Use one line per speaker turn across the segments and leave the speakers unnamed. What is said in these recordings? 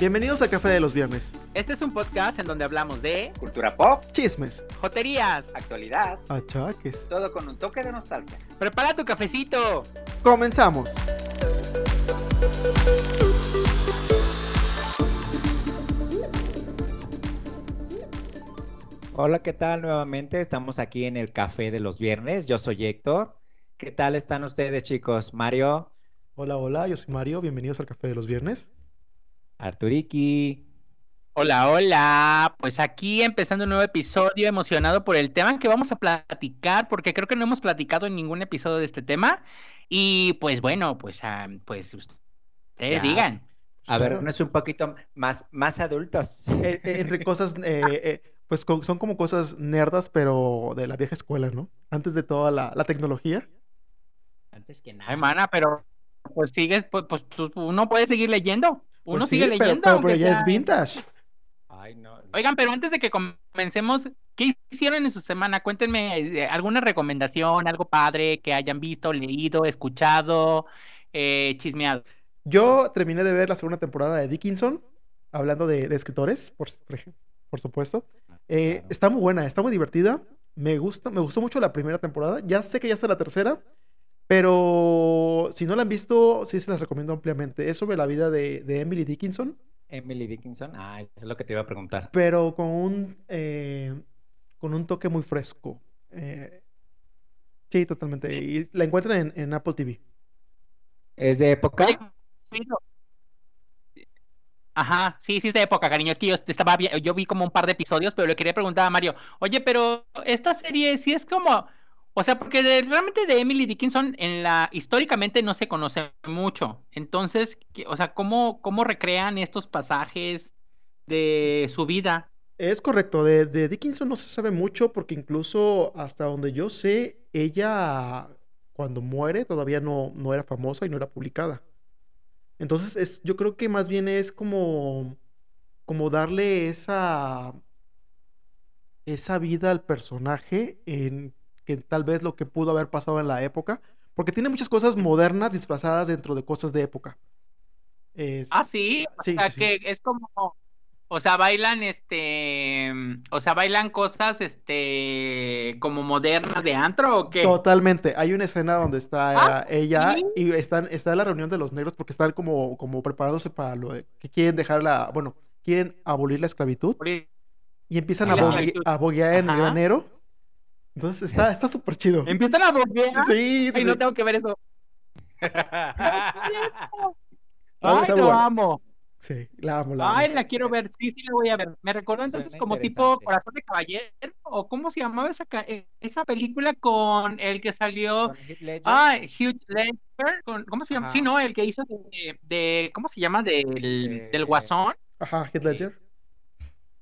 Bienvenidos a Café de los Viernes.
Este es un podcast en donde hablamos de
cultura pop,
chismes,
joterías,
actualidad,
achaques,
todo con un toque de nostalgia.
Prepara tu cafecito.
Comenzamos.
Hola, ¿qué tal? Nuevamente estamos aquí en el Café de los Viernes. Yo soy Héctor. ¿Qué tal están ustedes, chicos? Mario.
Hola, hola, yo soy Mario. Bienvenidos al Café de los Viernes.
Arturiki.
Hola, hola. Pues aquí empezando un nuevo episodio, emocionado por el tema que vamos a platicar, porque creo que no hemos platicado en ningún episodio de este tema. Y pues bueno, pues, ah, pues ustedes digan.
A ver, no es un poquito más, más adultos.
Eh, eh, entre cosas, eh, pues son como cosas nerdas, pero de la vieja escuela, ¿no? Antes de toda la, tecnología.
Antes que nada. Ay, mana, pero pues sigues, pues, pues uno puede seguir leyendo. Uno
pues
sigue leyendo.
Pero, pero, ya es vintage.
Ay, no. Oigan, pero antes de que comencemos, ¿qué hicieron en su semana? Cuéntenme eh, alguna recomendación, algo padre que hayan visto, leído, escuchado, eh, chismeado.
Yo terminé de ver la segunda temporada de Dickinson, hablando de, escritores, por, por supuesto. Eh, está muy buena, está muy divertida. Me gusta, me gustó mucho la primera temporada. Ya sé que ya está la tercera. Pero si no la han visto, sí se las recomiendo ampliamente. Es sobre la vida de, Emily Dickinson.
Emily Dickinson, ah, eso es lo que te iba a preguntar.
Pero con un, eh, con un toque muy fresco. Eh, sí, totalmente. Y la encuentran en, Apple TV.
¿Es de época?
Ajá, sí, sí es de época, cariño. Es que yo estaba yo vi como un par de episodios, pero le quería preguntar a Mario, oye, pero esta serie sí es como o sea, porque realmente de Emily Dickinson en la históricamente no se conoce mucho. Entonces, o sea, ¿cómo, ¿cómo recrean estos pasajes de su vida?
Es correcto, de, Dickinson no se sabe mucho porque incluso hasta donde yo sé, ella cuando muere todavía no, no era famosa y no era publicada. Entonces, es, yo creo que más bien es como, como darle esa, esa vida al personaje en tal vez lo que pudo haber pasado en la época, porque tiene muchas cosas modernas disfrazadas dentro de cosas de época.
ah, sí, o sea, que es como, o sea, bailan, este, o sea, bailan cosas, este, como modernas de antro o qué?
Totalmente. Hay una escena donde está ah, ella y están, está en la reunión de los negros porque están como, como preparándose para lo que quieren dejar la, bueno, quieren abolir la esclavitud. Y empiezan a, a boguear en el granero entonces está está súper chido.
Empiezan a boquear.
Sí, sí.
no tengo que ver eso. Ay, lo amo.
Sí, la amo, la
Ay, la quiero ver. Sí, sí, la voy a ver. Me recordó entonces como tipo Corazón de Caballero o cómo se llamaba esa, e, esa película con el que salió. Heath. Ah, Hugh Ledger. ¿Cómo se llama? Sí, no, el que hizo de, ¿cómo se llama? Del, del Guasón.
Ajá, Heath Ledger.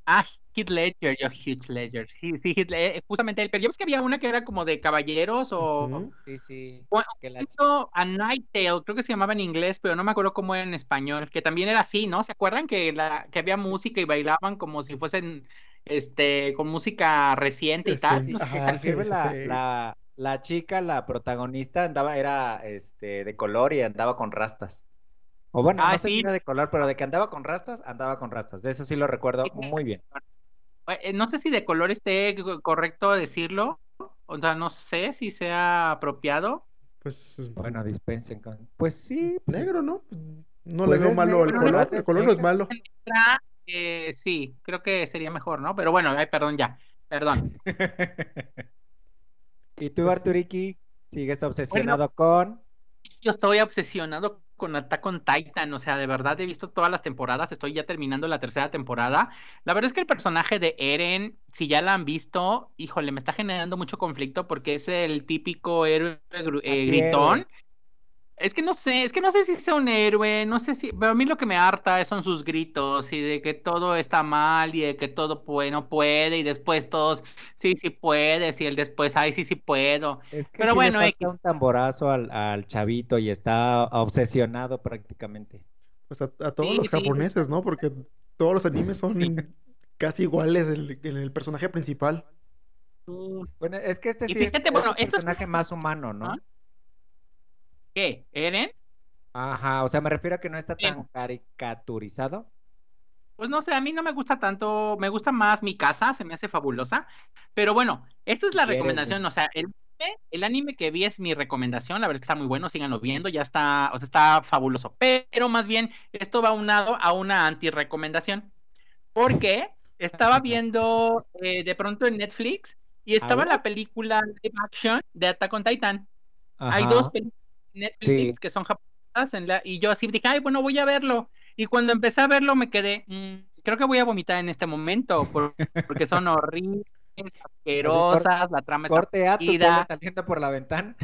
Ah, Heath Ledger, yo Heath Ledger. Sí, sí, Heath Ledger, eh, justamente él. Pero yo ves que había una que era como de caballeros o.
Sí, sí.
Bueno, hizo A Night Tale, creo que se llamaba en inglés, pero no me acuerdo cómo era en español. Que también era así, ¿no? ¿Se acuerdan que, la, que había música y bailaban como si fuesen este con música reciente y tal?
la, la, chica, la protagonista, andaba, era este de color y andaba con rastas. O bueno, ah, no sé si era de color, pero de que andaba con rastas, andaba con rastas. De eso sí lo recuerdo muy bien.
Eh, no sé si de color esté correcto decirlo. O sea, no sé si sea apropiado.
Pues
bueno, dispensen con. Pues sí.
Pues negro, ¿no? No le pues veo malo el color. el color no es malo.
Eh, sí, creo que sería mejor, ¿no? Pero bueno, ay, perdón ya. Perdón.
¿Y tú, pues Arturiki? ¿Sigues obsesionado con?
Yo estoy obsesionado con Attack on Titan, o sea, de verdad he visto todas las temporadas, estoy ya terminando la tercera temporada. La verdad es que el personaje de Eren, si ya la han visto, híjole, me está generando mucho conflicto porque es el típico héroe eh, gritón. Es que no sé, es que no sé si sea un héroe, no sé si, pero a mí lo que me harta son sus gritos y de que todo está mal y de que todo puede, no puede y después todos, sí, sí puedes y el después, ay, sí, sí puedo.
Es que pero bueno, le un tamborazo al, al, chavito y está obsesionado prácticamente.
Pues a, todos los japoneses, ¿no? Porque todos los animes son casi iguales en el, personaje principal.
Bueno, es que este sí es, bueno, el personaje más humano, ¿no?
¿Qué? ¿Eren?
Ajá, o sea, me refiero a que no está tan caricaturizado.
Pues no sé, a mí no me gusta tanto, me gusta más mi casa, se me hace fabulosa. Pero bueno, esta es la recomendación, o sea, el, el anime que vi es mi recomendación, la verdad está muy bueno, síganlo viendo, ya está, o sea, está fabuloso. Pero más bien, esto va unado a una anti-recomendación. Porque estaba viendo eh, de pronto en Netflix y estaba la película live action de Attack on Titan. Hay dos películas Netflix que son japonesas en la, y yo así dije, ay, bueno, voy a verlo. Y cuando empecé a verlo me quedé, mm, creo que voy a vomitar en este momento porque son horribles, asquerosas, la trama
está saliendo por la ventana.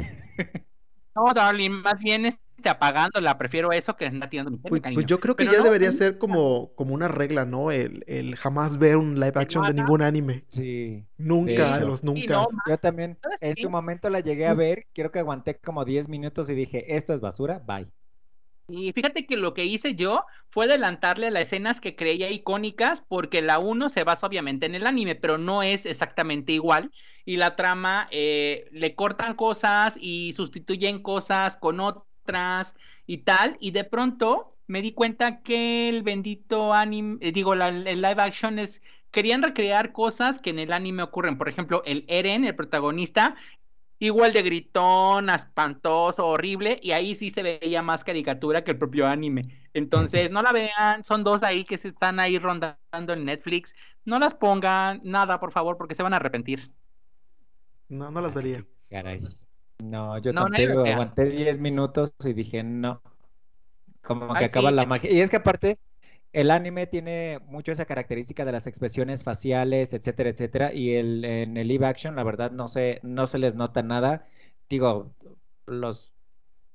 no, darling, más bien este, apagándola, prefiero eso que está tirando mi
pues, pues, yo creo que ya debería ser como, como una regla, ¿no? El, el, jamás ver un live action de ningún anime.
Sí.
Nunca, de los nunca.
yo también en su momento la llegué a ver, quiero que aguanté como 10 minutos y dije, esto es basura, bye.
Y fíjate que lo que hice yo fue adelantarle las escenas que creía icónicas, porque la 1 se basa obviamente en el anime, pero no es exactamente igual. Y la trama eh, le cortan cosas y sustituyen cosas con otras y tal. Y de pronto me di cuenta que el bendito anime, eh, digo, el live action es querían recrear cosas que en el anime ocurren. Por ejemplo, el Eren, el protagonista, igual de gritón, espantoso, horrible, y ahí sí se veía más caricatura que el propio anime. Entonces, no la vean, son dos ahí que se están ahí rondando en Netflix. No las pongan, nada, por favor, porque se van a arrepentir.
No, no las vería.
Caray. No, yo no, aguanté 10 minutos y dije no. Como que acaba la magia. Y es que aparte, el anime tiene mucho esa característica de las expresiones faciales, etcétera, etcétera, y el, en el live action, la verdad, no se, no se les nota nada. Digo, los,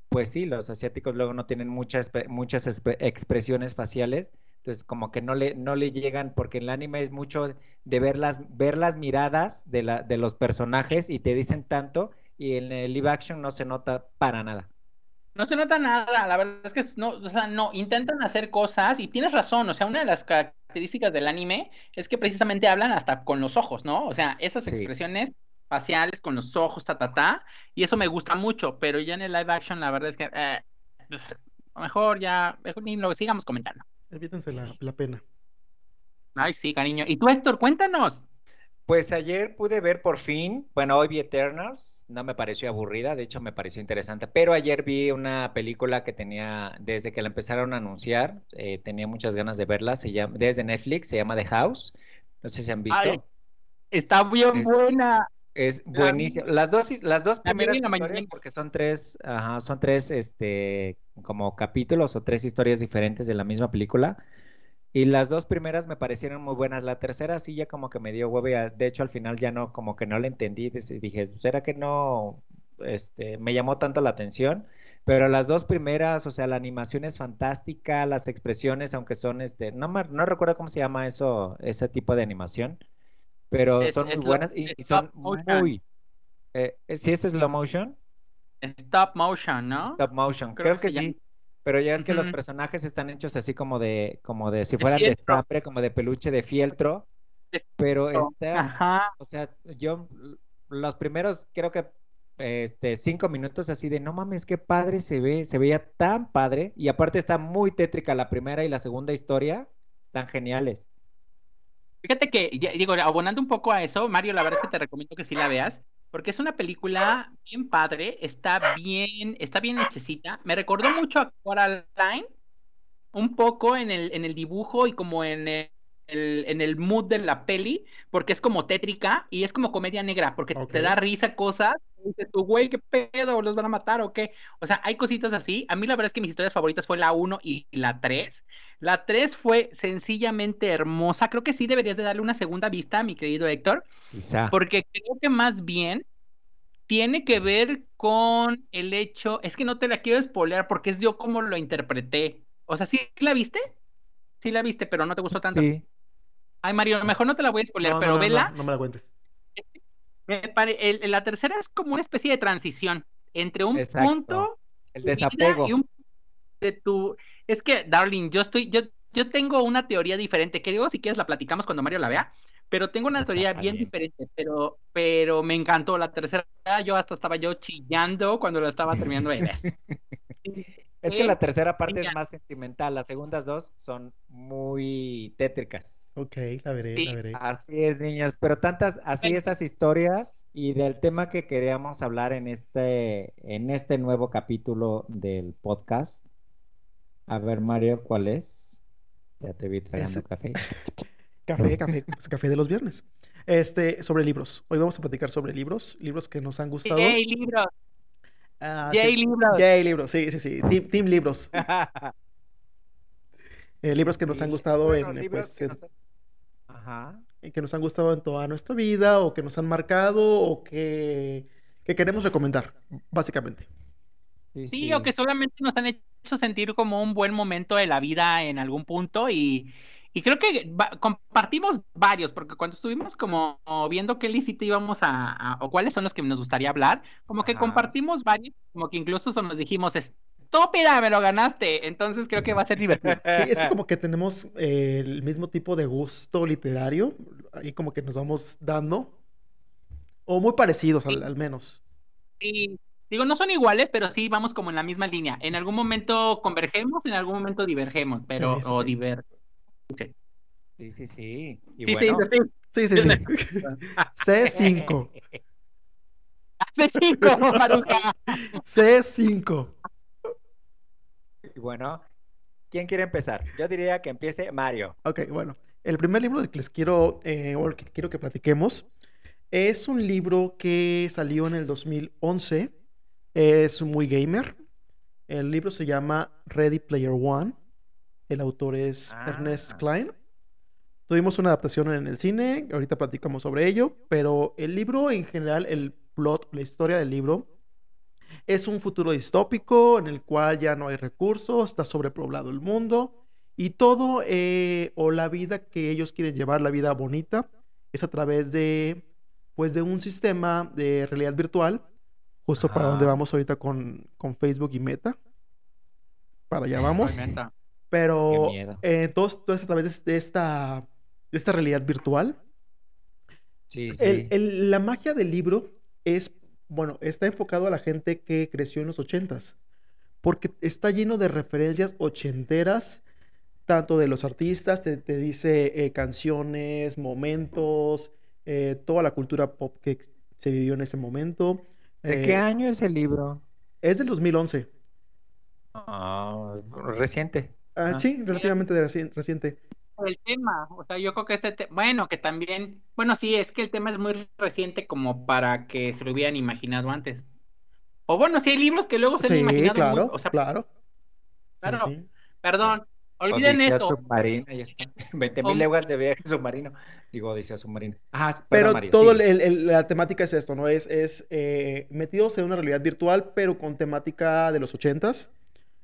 pues sí, los asiáticos luego no tienen muchas, muchas expresiones faciales, entonces como que no le, no le llegan, porque el anime es mucho de ver las, ver las miradas de, la, de los personajes y te dicen tanto, y en el live action no se nota para nada.
No se nota nada, la verdad es que no, o sea, no, intentan hacer cosas y tienes razón, o sea, una de las características del anime es que precisamente hablan hasta con los ojos, ¿no? O sea, esas expresiones faciales con los ojos, ta, ta, ta, y eso me gusta mucho, pero ya en el live action la verdad es que eh, mejor ya, mejor ni lo sigamos comentando.
Evítense la, la pena.
Ay, sí, cariño. ¿Y tú, Héctor, cuéntanos?
Pues ayer pude ver por fin, bueno, hoy vi Eternals, no me pareció aburrida, de hecho me pareció interesante, pero ayer vi una película que tenía, desde que la empezaron a anunciar, eh, tenía muchas ganas de verla, se llama, desde Netflix, se llama The House, no sé si han visto.
está bien buena.
Es buenísima. Las dos, las dos primeras historias, porque son tres, ajá, son tres, este, como capítulos o tres historias diferentes de la misma película. Y las dos primeras me parecieron muy buenas. La tercera sí ya como que me dio huevo. De hecho, al final ya no, como que no la entendí. Dije, ¿será que no este, me llamó tanto la atención? Pero las dos primeras, o sea, la animación es fantástica, las expresiones, aunque son, este, no me, no recuerdo cómo se llama eso, ese tipo de animación, pero son muy buenas y, son muy... Eh, ¿Sí es slow motion?
Stop motion, ¿no?
Stop motion, creo, que, sí. Pero ya es que los personajes están hechos así como de, como de si fueran de, de como de peluche de fieltro. Pero está, o sea, yo los primeros creo que este cinco minutos así de no mames, qué padre se ve, se veía tan padre. Y aparte está muy tétrica la primera y la segunda historia, tan geniales.
Fíjate que, digo, abonando un poco a eso, Mario, la verdad es que te recomiendo que sí la veas porque es una película bien padre, está bien, está bien hechecita. Me recordó mucho a Coraline, un poco en el, en el dibujo y como en el, en el mood de la peli, porque es como tétrica y es como comedia negra, porque te da risa cosas. Y dices tú, güey, qué pedo, los van a matar o qué. O sea, hay cositas así. A mí la verdad es que mis historias favoritas fue la 1 y la 3. La 3 fue sencillamente hermosa. Creo que sí deberías de darle una segunda vista, mi querido Héctor.
Quizá.
Porque creo que más bien tiene que ver con el hecho, es que no te la quiero spoilear porque es yo como lo interpreté. O sea, ¿sí la viste? Sí la viste, pero no te gustó tanto. Sí. Ay, Mario, mejor no te la voy a spoilear, pero vela.
No, me la cuentes.
La tercera es como una especie de transición entre un punto
el desapego
y un de tu es que darling yo estoy yo yo tengo una teoría diferente, que digo, si quieres la platicamos cuando Mario la vea, pero tengo una teoría bien, diferente, pero, pero me encantó. La tercera, yo hasta estaba yo chillando cuando la estaba terminando de ver.
Es que la tercera parte es más sentimental, las segundas dos son muy tétricas.
Ok, la veré, la veré.
Así es, niños, pero tantas, así esas historias y del tema que queríamos hablar en este, en este nuevo capítulo del podcast. A ver, Mario, ¿cuál es? Ya te vi tragando café.
Café, café, café de los viernes. Este, sobre libros. Hoy vamos a platicar sobre libros, libros que nos han gustado.
¡Yay, libros!
Ah, Yay, libros. Yay, libros, sí, sí, sí. Team, libros. Eh, libros que nos han gustado en, pues, que nos... Ajá. que nos han gustado en toda nuestra vida o que nos han marcado o que, que queremos recomendar, básicamente.
Sí, o que solamente nos han hecho sentir como un buen momento de la vida en algún punto y, y creo que compartimos varios, porque cuando estuvimos como viendo qué licito íbamos a, o cuáles son los que nos gustaría hablar, como que compartimos varios, como que incluso nos dijimos, estúpida, me lo ganaste. Entonces creo que va a ser divertido.
Sí, es como que tenemos eh, el mismo tipo de gusto literario, ahí como que nos vamos dando, o muy parecidos al, menos.
Sí, digo, no son iguales, pero sí vamos como en la misma línea. En algún momento convergemos, en algún momento divergemos, pero, o diver
Sí, sí, sí.
Y sí, bueno...
sí, sí, sí, C5.
C5, Maruja.
C5.
Y bueno, ¿quién quiere empezar? Yo diría que empiece Mario.
Ok, bueno. El primer libro del que les quiero, eh, o el que quiero que platiquemos, es un libro que salió en el 2011. Es muy gamer. El libro se llama Ready Player One. El autor es Ernest ah. Klein. Tuvimos una adaptación en el cine, ahorita platicamos sobre ello, pero el libro en general, el plot, la historia del libro, es un futuro distópico en el cual ya no hay recursos, está sobrepoblado el mundo y todo eh, o la vida que ellos quieren llevar, la vida bonita, es a través de pues de un sistema de realidad virtual, justo para donde vamos ahorita con, con Facebook y Meta. Para allá vamos. Pero eh, todo, es a través de esta, de esta realidad virtual.
Sí, sí.
la magia del libro es, bueno, está enfocado a la gente que creció en los ochentas. Porque está lleno de referencias ochenteras, tanto de los artistas, te, dice eh, canciones, momentos, eh, toda la cultura pop que se vivió en ese momento.
¿De qué año es el libro?
Es del 2011.
Ah, reciente.
Ah, sí, relativamente reciente.
El tema, o sea, yo creo que este, bueno, que también, bueno, sí, es que el tema es muy reciente como para que se lo hubieran imaginado antes. O bueno, sí hay libros que luego se han imaginado.
Claro, o sea, claro.
Claro, perdón, olviden
Odisea
eso.
submarina, ya está. 20 mil leguas de viaje submarino. Digo, Odisea submarina.
Ajá, pero todo la temática es esto, ¿no? Es, es eh, metidos en una realidad virtual, pero con temática de los ochentas.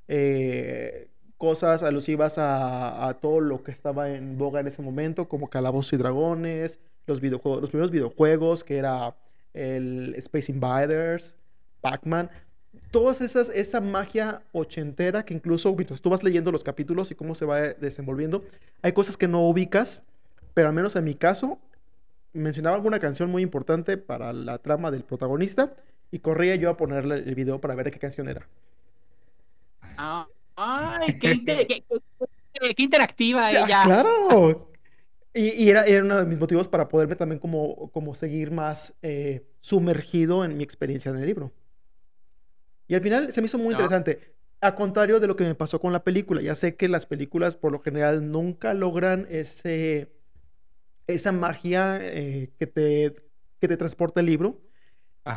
Eh, cosas alusivas a, todo lo que estaba en boga en ese momento, como Calabozos y Dragones, los, videojuegos, los primeros videojuegos, que era el Space Invaders, Pac-Man. Todas esas, esa magia ochentera que incluso mientras tú vas leyendo los capítulos y cómo se va desenvolviendo, hay cosas que no ubicas, pero al menos en mi caso, mencionaba alguna canción muy importante para la trama del protagonista y corría yo a ponerle el video para ver qué canción era.
Ah, Ay, qué, interactiva ella.
Claro. Y, era, uno de mis motivos para poderme también como, como seguir más eh, sumergido en mi experiencia en el libro. Y al final se me hizo muy interesante. A contrario de lo que me pasó con la película. Ya sé que las películas por lo general nunca logran ese, esa magia eh, que, te, que te transporta el libro.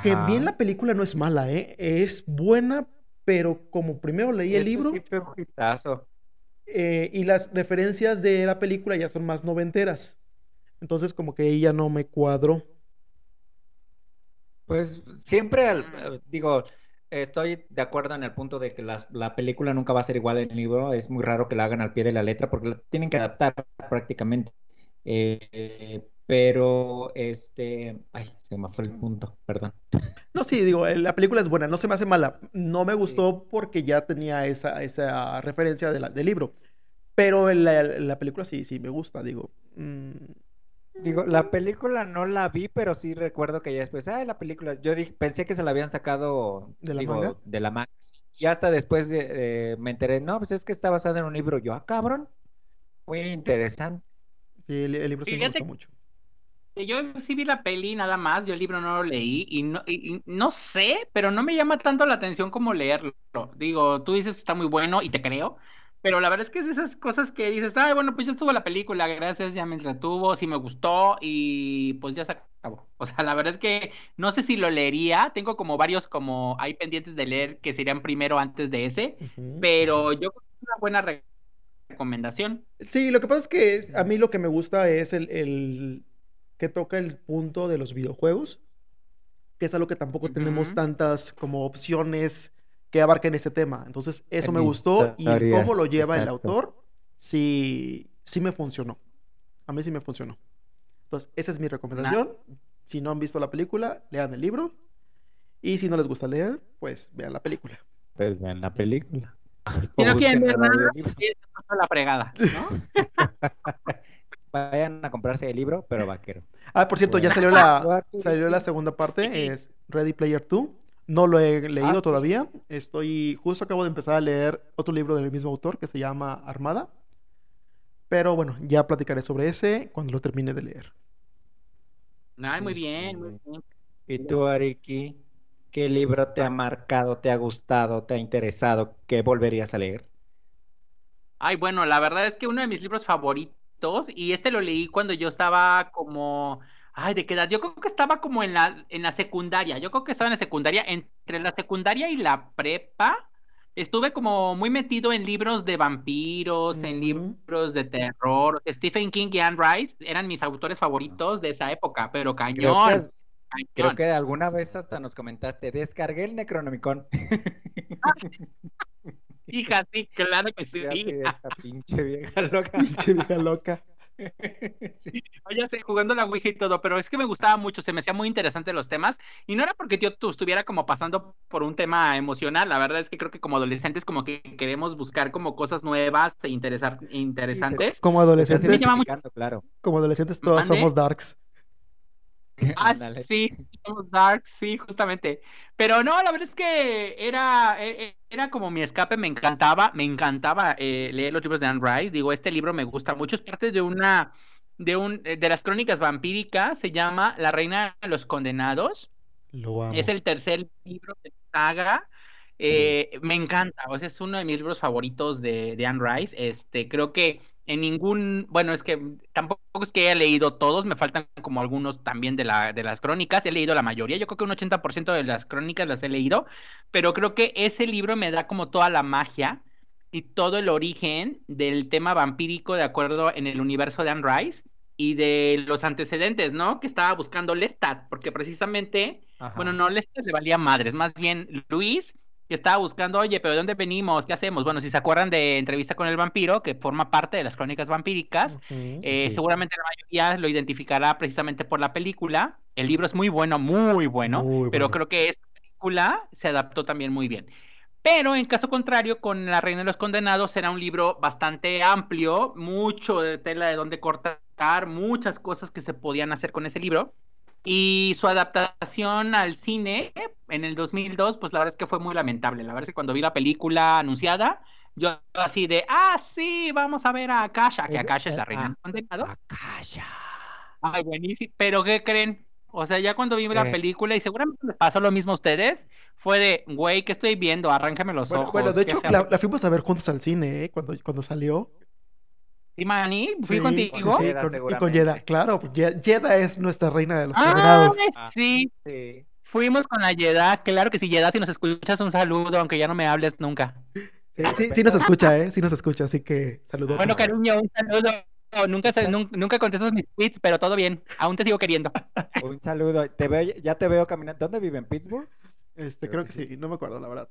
Que bien la película no es mala, ¿eh? Es buena, pero como primero leí el libro...
Sí fue un
eh, y las referencias de la película ya son más noventeras. Entonces como que ella no me cuadró.
Pues siempre, eh, digo, estoy de acuerdo en el punto de que la, película nunca va a ser igual al libro. Es muy raro que la hagan al pie de la letra porque la tienen que adaptar prácticamente. Eh, pero, este, ay, se me fue el punto, perdón.
No, sí, digo, eh, la película es buena, no se me hace mala. No me gustó porque ya tenía esa, esa referencia del libro. Pero la, la película sí, sí me gusta, digo. Mm.
Digo, la película no la vi, pero sí recuerdo que ya después, ah, la película, yo dije, pensé que se la habían sacado
de la manga.
De la manga. Y hasta después me enteré, no, pues es que está basada en un libro. Yo, ah, cabrón, muy interesante.
Sí, el, libro sí me gustó mucho.
Yo sí vi la peli nada más, yo el libro no lo leí y no, y no sé, pero no me llama tanto la atención como leerlo. Digo, tú dices que está muy bueno y te creo, pero la verdad es que es esas cosas que dices, ay, bueno, pues ya estuvo la película, gracias, ya me entretuvo, sí me gustó y pues ya se acabó. O sea, la verdad es que no sé si lo leería, tengo como varios como hay pendientes de leer que serían primero antes de ese, pero yo creo que es una buena recomendación.
Sí, lo que pasa es que a mí lo que me gusta es el, el que toca el punto de los videojuegos, que es algo que tampoco tenemos tantas como opciones que abarquen este tema. Entonces, eso me gustó y cómo lo lleva el autor, sí, sí me funcionó. A mí sí me funcionó. Entonces, esa es mi recomendación. Si no han visto la película, lean el libro. Y si no les gusta leer, pues vean la película.
Pues vean la película.
Si no quieren ver nada, la fregada, ¿no?
Vayan a comprarse el libro, pero vaquero.
Ah, por cierto, ya salió la, salió la segunda parte, es Ready Player 2. No lo he leído ah, todavía. Estoy, justo acabo de empezar a leer otro libro del mismo autor que se llama Armada. Pero bueno, ya platicaré sobre ese cuando lo termine de leer.
Ay, muy bien, muy bien.
¿Y tú, Ariki? ¿Qué libro te ha marcado, te ha gustado, te ha interesado? ¿Qué volverías a leer?
Ay, bueno, la verdad es que uno de mis libros favoritos, y este lo leí cuando yo estaba como Ay, ¿de qué edad? Yo creo que estaba como en la, en la secundaria. Yo creo que estaba en la secundaria. Entre la secundaria y la prepa, estuve como muy metido en libros de vampiros, en libros de terror. Stephen King y Anne Rice eran mis autores favoritos de esa época, pero cañón.
Creo que, alguna vez hasta nos comentaste, descargué el Necronomicon.
Hija, sí, claro que sí.
esta pinche vieja loca.
Pinche vieja loca.
sí. Oye, sí, jugando la Ouija y todo, pero es que me gustaba mucho, se me hacía muy interesante los temas y no era porque yo estuviera como pasando por un tema emocional, la verdad es que creo que como adolescentes como que queremos buscar como cosas nuevas e interesar, interesantes.
Como adolescentes,
claro.
como adolescentes todos somos darks.
Ah, sí, Dark, sí, justamente. Pero no, la verdad es que era, e, e, era como mi escape, me encantaba, me encantaba eh, leer los libros de Anne Rice. Digo, este libro me gusta mucho, es parte de una, de un, de las crónicas vampíricas, se llama La Reina de los Condenados.
Lo
Es el tercer libro de saga. Eh, me encanta, o sea, es uno de mis libros favoritos de, de Anne Rice. Este, creo que en ningún, bueno, es que tampoco es que haya leído todos, me faltan como algunos también de, la, de las crónicas, he leído la mayoría, yo creo que un 80% de las crónicas las he leído, pero creo que ese libro me da como toda la magia y todo el origen del tema vampírico de acuerdo en el universo de Anne Rice y de los antecedentes, ¿no? Que estaba buscando Lestat, porque precisamente, bueno, no, Lestat le valía madres, más bien Luis que estaba buscando, oye, pero ¿de dónde venimos? ¿Qué hacemos? Bueno, si se acuerdan de Entrevista con el Vampiro, que forma parte de las crónicas vampíricas, eh, seguramente la mayoría lo identificará precisamente por la película. El libro es muy bueno, muy bueno, pero creo que esta película se adaptó también muy bien. Pero en caso contrario, con La Reina de los Condenados será un libro bastante amplio, mucho de tela de dónde cortar, muchas cosas que se podían hacer con ese libro. Y su adaptación al cine en el 2002, pues la verdad es que fue muy lamentable. La verdad es que cuando vi la película anunciada, yo así de, ah, sí, vamos a ver a Akasha, que Akasha es la reina condenado.
Akasha.
Ay, buenísimo. Pero ¿qué creen? O sea, ya cuando vi la película, y seguramente les pasó lo mismo a ustedes, fue de, güey, ¿qué estoy viendo? Arráncame los ojos.
Bueno, de hecho, la, fuimos a ver juntos al cine, ¿eh? Cuando, cuando salió.
¿Y Manny? ¿Fui contigo?
Sí, con, y con Yeda, claro. Yeda es nuestra reina de los ah,
Sí. sí. Fuimos con la Yeda, claro que sí, Yeda, si nos escuchas un saludo, aunque ya no me hables nunca.
Sí, sí, sí nos escucha, ¿eh? Sí nos escucha, así que saludos.
Bueno, cariño, un saludo. Nunca, nunca, nunca contesto mis tweets, pero todo bien. Aún te sigo queriendo.
Un saludo. Te veo, ya te veo caminando. ¿Dónde vive? ¿En Pittsburgh?
Este, creo, que, sí. no me acuerdo, la verdad.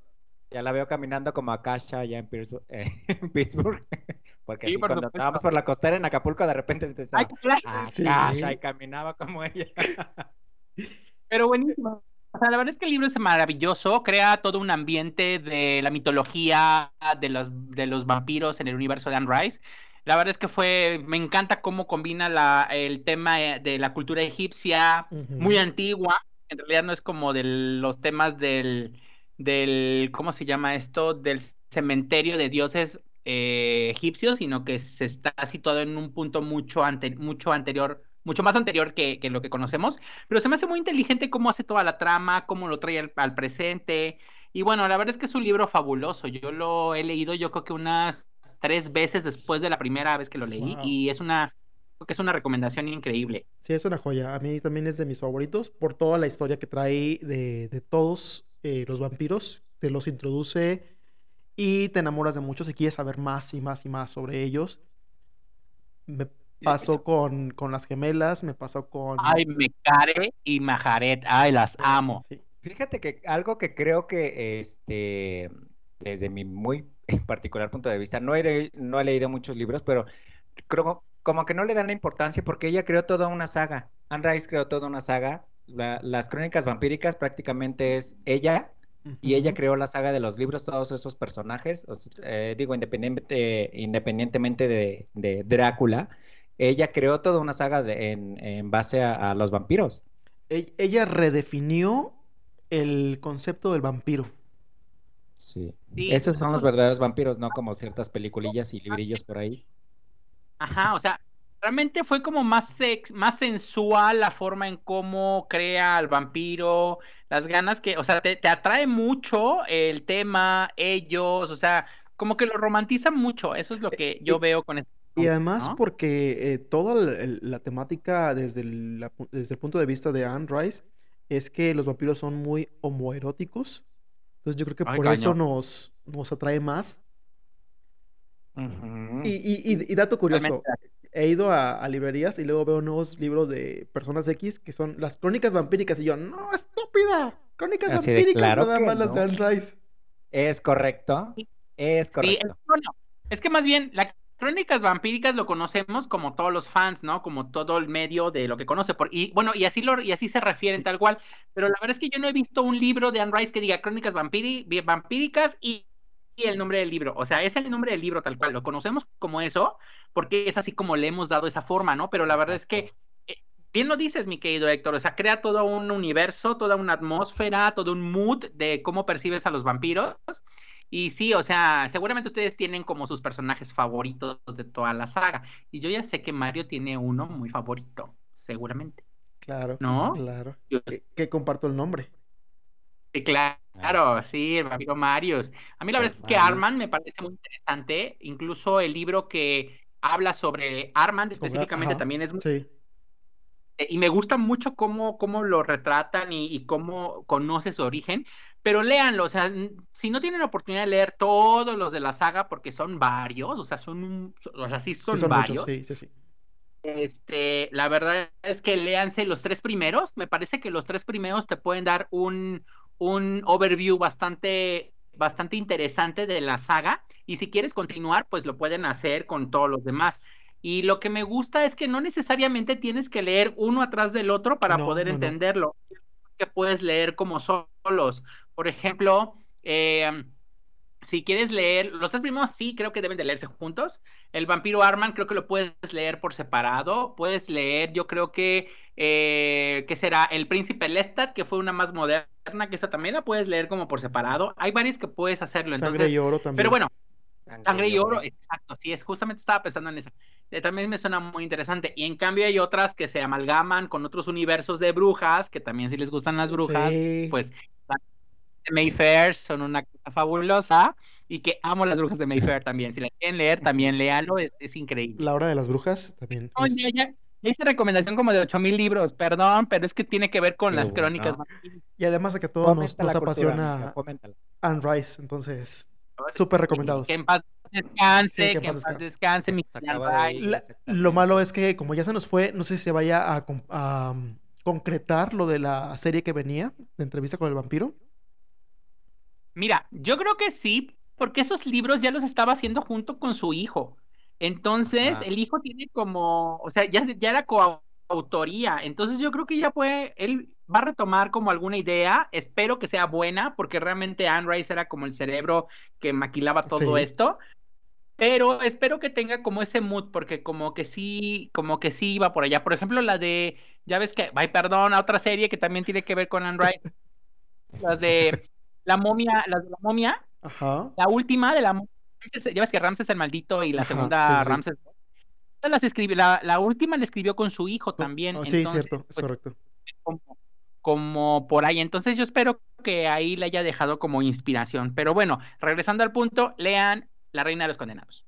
Ya la veo caminando como a Kasha allá en, Pittsburgh. Porque cuando estábamos por la costera en Acapulco, de repente empezaba a Kasha y caminaba como ella.
Pero buenísimo. O sea, la verdad es que el libro es maravilloso, crea todo un ambiente de la mitología de los, de los vampiros en el universo de Anne Rice. La verdad es que fue, me encanta cómo combina la, el tema eh, de la cultura egipcia, muy antigua, en realidad no es como de los temas del, del, ¿cómo se llama esto? Del cementerio de dioses eh, egipcios, sino que se está situado en un punto mucho, ante, mucho anterior mucho más anterior que, lo que conocemos, pero se me hace muy inteligente cómo hace toda la trama, cómo lo trae al, presente. Y bueno, la verdad es que es un libro fabuloso. Yo lo he leído, yo creo que unas tres veces después de la primera vez que lo leí, y es una, que es una recomendación increíble.
Sí, es una joya. A mí también es de mis favoritos por toda la historia que trae de, todos eh, los vampiros. Te los introduce y te enamoras de muchos y quieres saber más y más y más sobre ellos. Me pasó con, con las gemelas, me pasó con...
Ay, Mecare y Majaret, ay, las amo.
Fíjate que algo que creo que, este, desde mi muy particular punto de vista, no he, no he leído muchos libros, pero creo como que no le dan la importancia porque ella creó toda una saga. Anne Rice creó toda una saga. Las crónicas vampíricas prácticamente es ella y ella creó la saga de los libros, todos esos personajes. Eh, digo, independiente, independientemente de, de Drácula, ella creó toda una saga en, base a, los vampiros.
E, ella redefinió el concepto del vampiro.
Sí. Esos son los verdaderos vampiros, no como ciertas peliculillas y librillos por ahí.
Ajá, o sea, realmente fue como más, más sensual la forma en cómo crea al vampiro, las ganas que, o sea, te, te atrae mucho el tema, ellos, o sea, como que lo romantizan mucho, eso es lo e, que yo veo con esto.
Y además porque eh, toda la, temática desde el, desde el punto de vista de Anne Rice es que los vampiros son muy homoeróticos. Entonces yo creo que por eso nos, nos atrae más. y, dato curioso, he ido a, librerías y luego veo nuevos libros de personas X que son las crónicas vampíricas y yo, no, estúpida, crónicas vampíricas nada más las de Anne Rice.
Es correcto, es correcto.
es que más bien la Crónicas vampíricas lo conocemos como todos los fans, ¿no? Como todo el medio de lo que conoce. Por, y bueno, y así, lo, y así se refieren tal cual. Pero la verdad es que yo no he visto un libro de Anne Rice que diga Crónicas vampíricas y, el nombre del libro. O sea, es el nombre del libro tal cual. Lo conocemos como eso, porque es así como le hemos dado esa forma, ¿no? Pero la verdad es que eh, bien lo dices, mi querido Héctor, o sea, crea todo un universo, toda una atmósfera, todo un mood de cómo percibes a los vampiros. Y sí, o sea, seguramente ustedes tienen como sus personajes favoritos de toda la saga. Y yo ya sé que Mario tiene uno muy favorito, seguramente.
Claro. ¿No? Claro. Que, comparto el nombre.
Sí, claro, claro, sí, el vampiro Marios. A mí la verdad es que Arman me parece muy interesante. Incluso el libro que habla sobre Armand específicamente también es muy... Sí. Eh, y me gusta mucho cómo, cómo lo retratan y, y, cómo conoce su origen pero léanlo, o sea, si no tienen la oportunidad de leer todos los de la saga, porque son varios, o sea, son, o sea, sí son, varios. sí, sí, sí. Este, la verdad es que léanse los tres primeros. Me parece que los tres primeros te pueden dar un, un overview bastante, bastante interesante de la saga. Y si quieres continuar, pues lo pueden hacer con todos los demás. Y lo que me gusta es que no necesariamente tienes que leer uno atrás del otro para poder entenderlo. Que puedes leer como solos. Por ejemplo, eh, si quieres leer, los tres primeros sí creo que deben de leerse juntos. El vampiro Arman creo que lo puedes leer por separado. Puedes leer, yo creo que, eh, que será El Príncipe Lestat, que fue una más moderna, que esa también la puedes leer como por separado. Hay varias que puedes hacerlo. Entonces, Sangre y oro también. Pero bueno, Sangre, y oro, exacto, sí, es justamente estaba pensando en eso. Eh, también me suena muy interesante. Y en cambio hay otras que se amalgaman con otros universos de brujas, que también si les gustan las brujas, pues Mayfair son una cosa fabulosa y que amo las brujas de Mayfair también. Si la quieren leer, también léalo, es, es increíble.
La hora de las brujas también.
Oye, ya, hice recomendación como de 8000 libros, perdón, pero es que tiene que ver con las crónicas.
Y además de que todo nos, nos apasiona Anne Rice, entonces, súper recomendados.
Que en paz descanse, que, en paz descanse, mi
Lo malo es que como ya se nos fue, no sé si se vaya a, a um, concretar lo de la serie que venía, de entrevista con el vampiro.
Mira, yo creo que sí, porque esos libros ya los estaba haciendo junto con su hijo. Entonces, el hijo tiene como, o sea, ya, ya era coautoría. Entonces, yo creo que ya puede, él va a retomar como alguna idea. Espero que sea buena, porque realmente Anne Rice era como el cerebro que maquilaba todo esto. Pero espero que tenga como ese mood, porque como que sí, como que sí iba por allá. Por ejemplo, la de, ya ves que, ay, perdón, a otra serie que también tiene que ver con Anne Rice. las de la momia, las de la momia. Ajá. La última de la ya ves que Ramses el maldito y la segunda Ramses las escribió, la, la, última la escribió con su hijo también.
Oh, sí, cierto, es pues, correcto.
Como, por ahí. Entonces yo espero que ahí le haya dejado como inspiración. Pero bueno, regresando al punto, lean La Reina de los Condenados.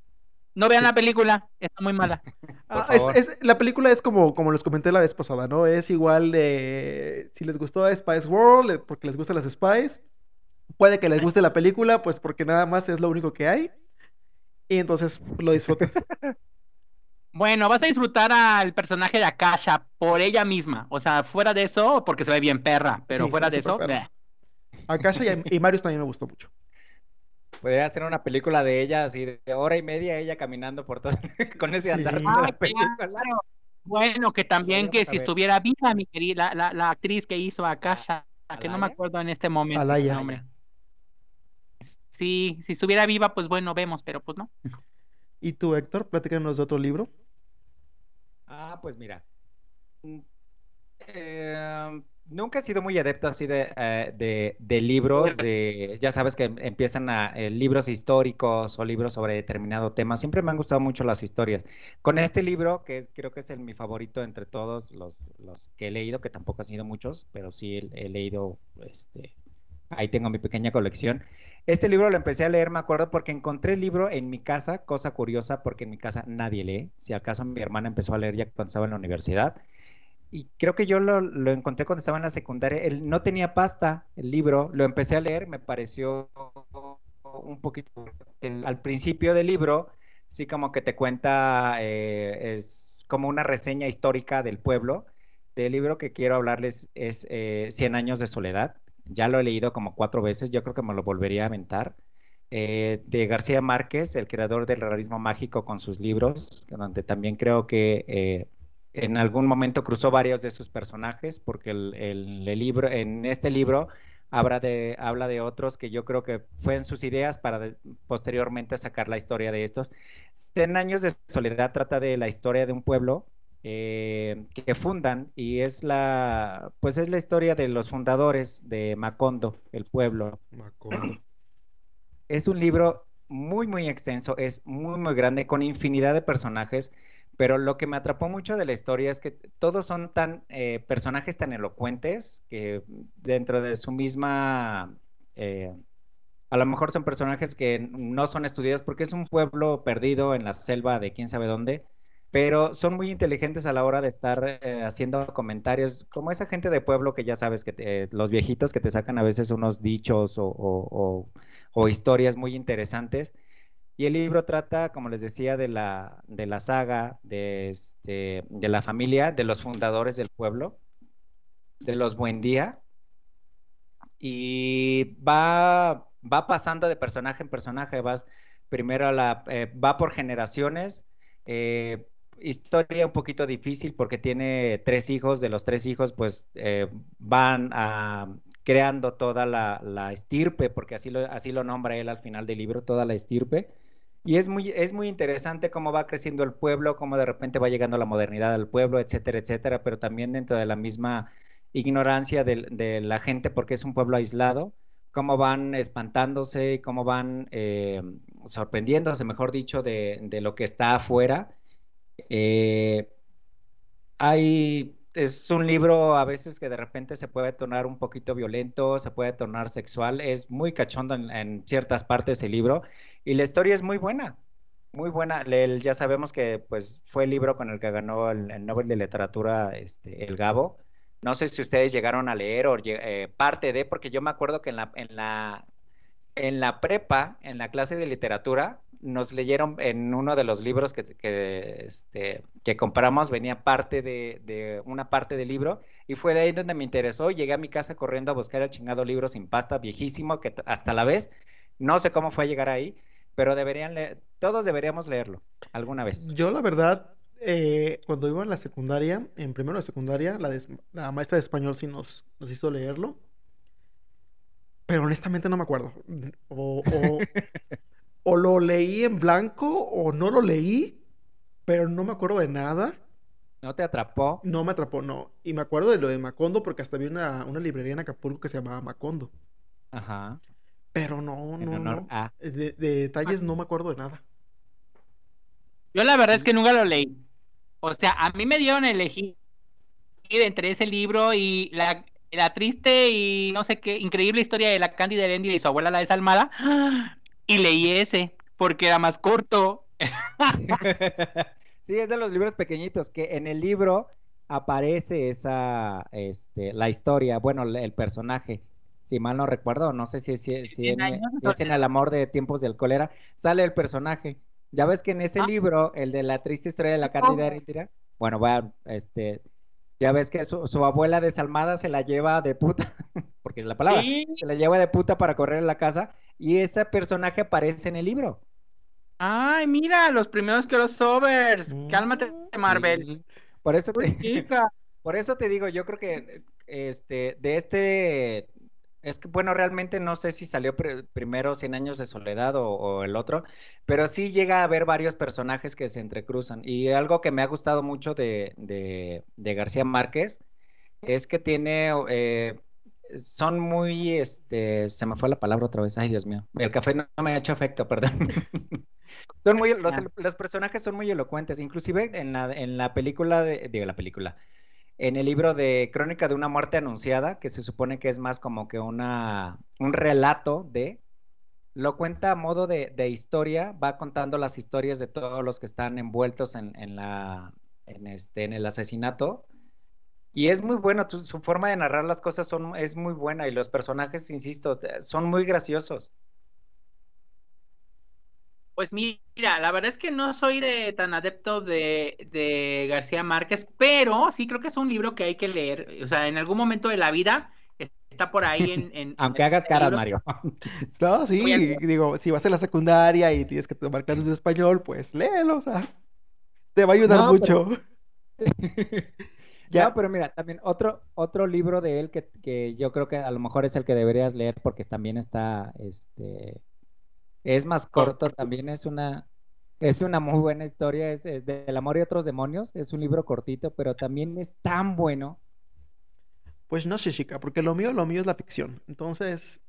No vean la película, está muy mala.
Ah, es, la película es como, como les comenté la vez pasada, ¿no? Es igual de. Si les gustó Spice World, eh, porque les gustan las Spice. Puede que les guste la película, pues porque nada más es lo único que hay. Y entonces lo disfrutas.
Bueno, vas a disfrutar al personaje de Akasha por ella misma. O sea, fuera de eso, porque se ve bien perra, pero fuera de eso.
Akasha y, Marius también me gustó mucho.
Podría hacer una película de ella así de hora y media ella caminando por todo con ese andar.
Bueno, que también que si estuviera viva mi querida la, la, actriz que hizo Akasha, que no me acuerdo en este momento
Alaya. nombre.
Sí, si estuviera viva, pues bueno, vemos, pero pues no.
¿Y tú, Héctor? Platícanos de otro libro.
Ah, pues mira. Mm, em, nunca he sido muy adepto así de, eh, de, libros, de, ya sabes que empiezan a eh, libros históricos o libros sobre determinado tema. Siempre me han gustado mucho las historias. Con este libro, que es, creo que es el, mi favorito entre todos los, los que he leído, que tampoco han sido muchos, pero sí he, he leído, este, ahí tengo mi pequeña colección. Este libro lo empecé a leer, me acuerdo, porque encontré el libro en mi casa, cosa curiosa, porque en mi casa nadie lee. Si acaso mi hermana empezó a leer ya cuando estaba en la universidad. Y creo que yo lo, encontré cuando estaba en la secundaria. Él no tenía pasta, el libro. Lo empecé a leer, me pareció un poquito... al principio del libro, sí como que te cuenta, eh, es como una reseña histórica del pueblo. El libro que quiero hablarles es eh, Cien años de soledad ya lo he leído como cuatro veces, yo creo que me lo volvería a aventar. Eh, de García Márquez, el creador del realismo mágico con sus libros, donde también creo que eh, en algún momento cruzó varios de sus personajes, porque el, libro, en este libro habla de, habla de otros que yo creo que fue en sus ideas para posteriormente sacar la historia de estos. Cien años de soledad trata de la historia de un pueblo eh, que fundan y es la pues es la historia de los fundadores de Macondo, el pueblo. Macondo. Es un libro muy muy extenso, es muy muy grande con infinidad de personajes, pero lo que me atrapó mucho de la historia es que todos son tan eh, personajes tan elocuentes que dentro de su misma eh, a lo mejor son personajes que no son estudiados porque es un pueblo perdido en la selva de quién sabe dónde pero son muy inteligentes a la hora de estar eh, haciendo comentarios, como esa gente de pueblo que ya sabes que los viejitos que te sacan a veces unos dichos o, historias muy interesantes. Y el libro trata, como les decía, de la, de la saga, de, este, de la familia, de los fundadores del pueblo, de los Buendía. Y va, va pasando de personaje en personaje, vas primero a la, eh, va por generaciones. Eh, historia un poquito difícil porque tiene tres hijos, de los tres hijos pues eh, van a, creando toda la, estirpe, porque así lo, así lo nombra él al final del libro, toda la estirpe. Y es muy, es muy interesante cómo va creciendo el pueblo, cómo de repente va llegando la modernidad al pueblo, etcétera, etcétera, pero también dentro de la misma ignorancia de, la gente porque es un pueblo aislado, cómo van espantándose, cómo van eh, sorprendiéndose, mejor dicho, de, de, lo que está afuera eh, hay, es un libro a veces que de repente se puede tornar un poquito violento, se puede tornar sexual, es muy cachondo en, ciertas partes el libro y la historia es muy buena, muy buena. ya sabemos que pues fue el libro con el que ganó el, Nobel de Literatura, este, el Gabo. No sé si ustedes llegaron a leer eh, parte de, porque yo me acuerdo que en la, en la, en la prepa, en la clase de literatura, nos leyeron en uno de los libros que, que, este, que compramos, venía parte de, una parte del libro, y fue de ahí donde me interesó. Llegué a mi casa corriendo a buscar el chingado libro sin pasta, viejísimo, que hasta la vez, no sé cómo fue a llegar ahí, pero deberían leer, todos deberíamos leerlo alguna vez.
Yo, la verdad, eh, cuando iba en la secundaria, en primero de secundaria, la, la maestra de español sí nos, nos hizo leerlo. Pero honestamente no me acuerdo. O, o, lo leí en blanco o no lo leí, pero no me acuerdo de nada.
¿No te atrapó?
No me atrapó, no. Y me acuerdo de lo de Macondo porque hasta había una, una librería en Acapulco que se llamaba Macondo.
Ajá.
Pero no, no, no. De, detalles no me acuerdo de nada.
Yo la verdad es que nunca lo leí. O sea, a mí me dieron a elegir entre ese libro y la, la triste y no sé qué increíble historia de la Cándida Heréndira y su abuela la desalmada. Y leí ese porque era más corto.
sí, es de los libros pequeñiñitos que en el libro aparece esa, este, la historia, bueno, el personaje si mal no recuerdo, no sé si, si, si, en, es en El amor de tiempos del cólera, sale el personaje. Ya ves que en ese ah. libro, el de la triste historia de la Cándida Heréndira, bueno, va, este, ya ves que su, abuela desalmada se la lleva de puta, porque es la palabra, se la lleva de puta para correr en la casa, y ese personaje aparece en el libro.
Ay, mira, los primeros crossovers. Mm, Cálmate, Marvel.
Por eso te, por eso te digo, yo creo que este, de este es que, bueno, realmente no sé si salió primero Cien años de soledad o, el otro, pero sí llega a haber varios personajes que se entrecruzan. Y algo que me ha gustado mucho de, de, García Márquez es que tiene, eh, son muy, este, se me fue la palabra otra vez, ay Dios mío, el café no, me ha hecho efecto, perdón. son muy, los, los, personajes son muy elocuentes, inclusive en la, en la película, de, digo, la película, en el libro de Crónica de una muerte anunciada, que se supone que es más como que una, un relato de, lo cuenta a modo de, historia, va contando las historias de todos los que están envueltos en, la, en, este, en el asesinato. Y es muy bueno, su forma de narrar las cosas son, es muy buena y los personajes, insisto, son muy graciosos.
Pues mira, la verdad es que no soy de tan adepto de, García Márquez, pero sí creo que es un libro que hay que leer. O sea, en algún momento de la vida está por ahí en...
Aunque hagas caras, Mario.
no, sí, digo, si vas a la secundaria y tienes que tomar clases de español, pues léelo, o sea, te va a ayudar mucho.
ya, pero mira, también otro, otro libro de él que, que yo creo que a lo mejor es el que deberías leer porque también está, este, es más corto, también es una, es una muy buena historia, es, es del amor y otros demonios, es un libro cortito, pero también es tan bueno.
Pues no sé, chica, porque lo mío, lo mío es la ficción. Entonces,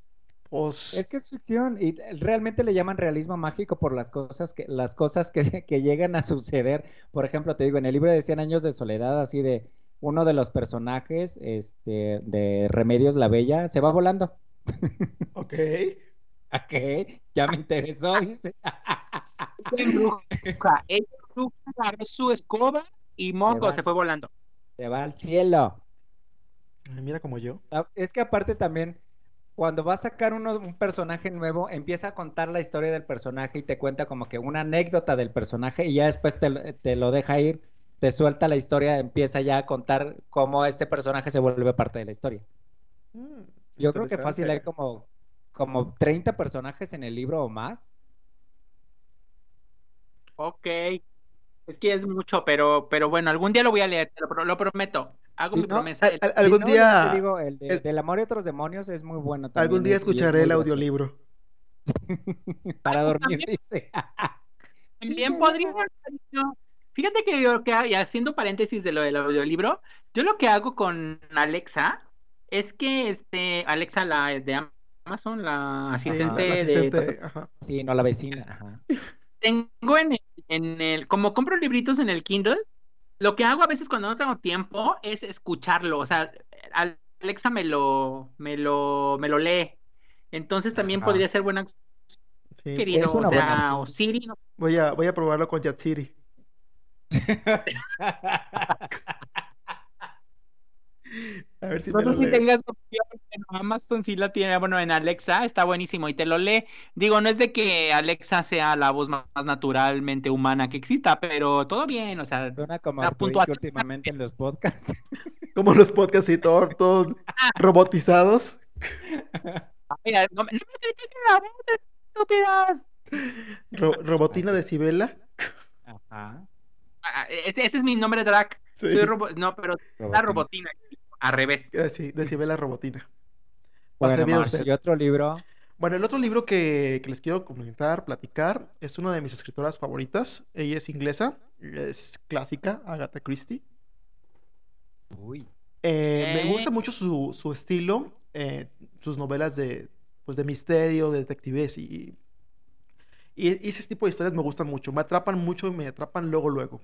pues...
Es que es ficción y realmente le llaman realismo mágico por las cosas que, las cosas que, que llegan a suceder. Por ejemplo, te digo, en el libro de Cien años de soledad, así de uno de los personajes este, de Remedios la Bella se va volando.
Ok.
qué? Ya me interesó, dice.
Ella agarró su escoba y Moco se, fue volando.
Se va al cielo.
Mira como yo.
Ah, es que aparte también, cuando va a sacar uno, un personaje nuevo, empieza a contar la historia del personaje y te cuenta como que una anécdota del personaje y ya después te, lo deja ir, te suelta la historia, empieza ya a contar cómo este personaje se vuelve parte de la historia. Mm, yo creo que fácil hay como como 30 personajes en el libro o más.
Ok. Es que es mucho, pero, pero bueno, algún día lo voy a leer, lo, prometo. Hago mi promesa.
algún día.
digo, el, del amor y otros demonios es muy bueno.
algún día escucharé el audiolibro.
Para dormir, dice.
También podría. Fíjate que yo, que haciendo paréntesis de lo del audiolibro, yo lo que hago con Alexa es que este Alexa, la de Amazon, la asistente, de...
Sí, no la vecina.
Tengo en el, en el, como compro libritos en el Kindle, lo que hago a veces cuando no tengo tiempo es escucharlo, o sea, Alexa me lo, me lo, me lo lee. Entonces también podría ser buena querido, o sea, o Siri.
Voy a, voy a probarlo con Siri
A ver si no sé si tengas opción, en Amazon sí la tiene, bueno, en Alexa está buenísimo y te lo lee. Digo, no es de que Alexa sea la voz más, naturalmente humana que exista, pero todo bien, o sea,
Suena como la puntuación últimamente en los podcasts.
como los podcasts y todos, todos robotizados.
no, me la voz, estúpidas.
¿Robotina de Cibela?
Ajá. Ese, es mi nombre drag. no, pero la robotina, al revés.
Eh, sí, Decibela Robotina.
Bueno, ¿y otro libro?
Bueno, el otro libro que, les quiero comentar, platicar, es una de mis escritoras favoritas. Ella es inglesa, es clásica, Agatha Christie. Uy. Eh, me gusta mucho su, estilo, eh, sus novelas de, pues, de misterio, de detectives y, y, ese tipo de historias me gustan mucho. Me atrapan mucho y me atrapan luego, luego.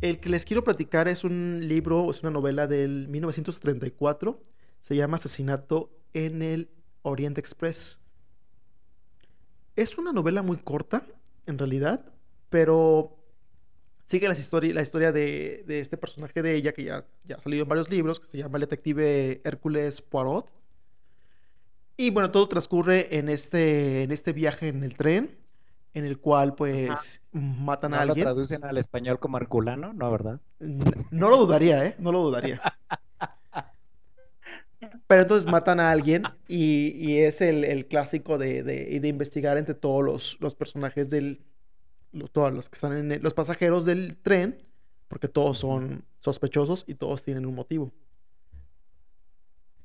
El que les quiero platicar es un libro, es una novela del 1934. Se llama Asesinato en el Oriente Express. Es una novela muy corta, en realidad, pero sigue la historia, la historia de, este personaje de ella, que ya, ya ha salido en varios libros, que se llama el detective Hércules Poirot. Y bueno, todo transcurre en este, en este viaje en el tren, en el cual pues matan a alguien.
¿No lo traducen al español como Herculano? No, ¿verdad?
No, lo dudaría, ¿eh? No lo dudaría. Pero entonces matan a alguien y, es el, clásico de, de, investigar entre todos los, los personajes del, todos los que están en los pasajeros del tren, porque todos son sospechosos y todos tienen un motivo.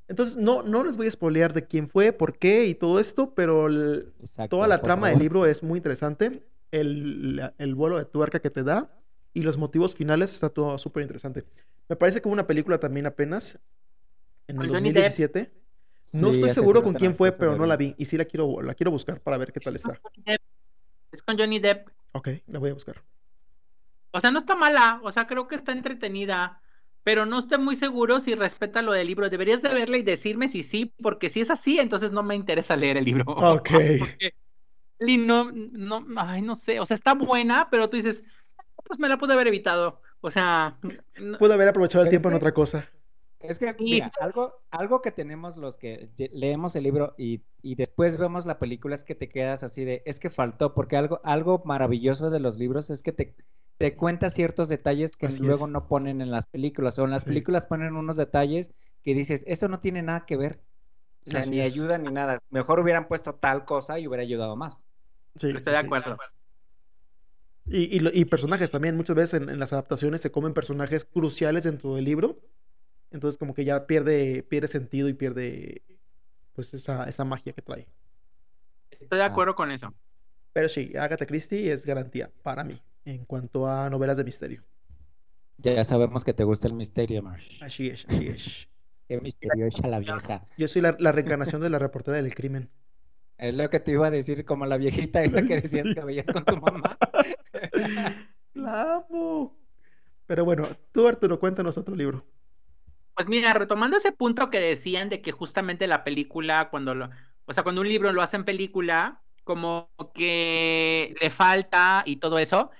Entonces, no, no les voy a spoilear de quién fue, por qué y todo esto, pero toda la trama del libro es muy interesante. El, el, vuelo de tuerca que te da y los motivos finales está todo súper interesante. Me parece que hubo una película también apenas en el 2017. No estoy seguro con quién fue, pero no la vi. Y sí la quiero, la quiero buscar para ver qué tal está.
Es con Johnny Depp.
Ok, la voy a buscar.
O sea, no está mala, o sea, creo que está entretenida, pero no estoy muy seguro si respeta lo del libro. Deberías de verla y decirme si sí, porque si es así, entonces no me interesa leer el libro.
Ok.
y no, no, ay, no sé, o sea, está buena, pero tú dices, pues me la pude haber evitado. O sea,
pude haber aprovechado el tiempo en otra cosa.
Es que, mira, algo, algo que tenemos los que leemos el libro y, después vemos la película es que te quedas así de, es que faltó, porque algo, algo maravilloso de los libros es que te, te cuenta ciertos detalles que luego no ponen en las películas, o en las películas ponen unos detalles que dices, eso no tiene nada que ver. O sea, ni ayuda ni nada. Mejor hubieran puesto tal cosa y hubiera ayudado más.
Sí, estoy de acuerdo.
Y, y, personajes también, muchas veces en, en, las adaptaciones se comen personajes cruciales dentro del libro entonces como que ya pierde, pierde sentido y pierde pues esa, esa magia que trae.
Estoy de acuerdo con eso.
Pero sí, Agatha Christie es garantía para mí en cuanto a novelas de misterio.
Ya sabemos que te gusta el misterio, Marsh.
Así es, así es.
Qué misteriosa la vieja.
Yo soy la, reencarnación de la reportera del crimen.
Es lo que te iba a decir, como la viejita esa que decías que veías con tu mamá.
la amo. Pero bueno, tú Arturo, cuéntanos otro libro.
Pues mira, retomando ese punto que decían de que justamente la película, cuando lo, o sea, cuando un libro lo hacen película, como que le falta y todo eso.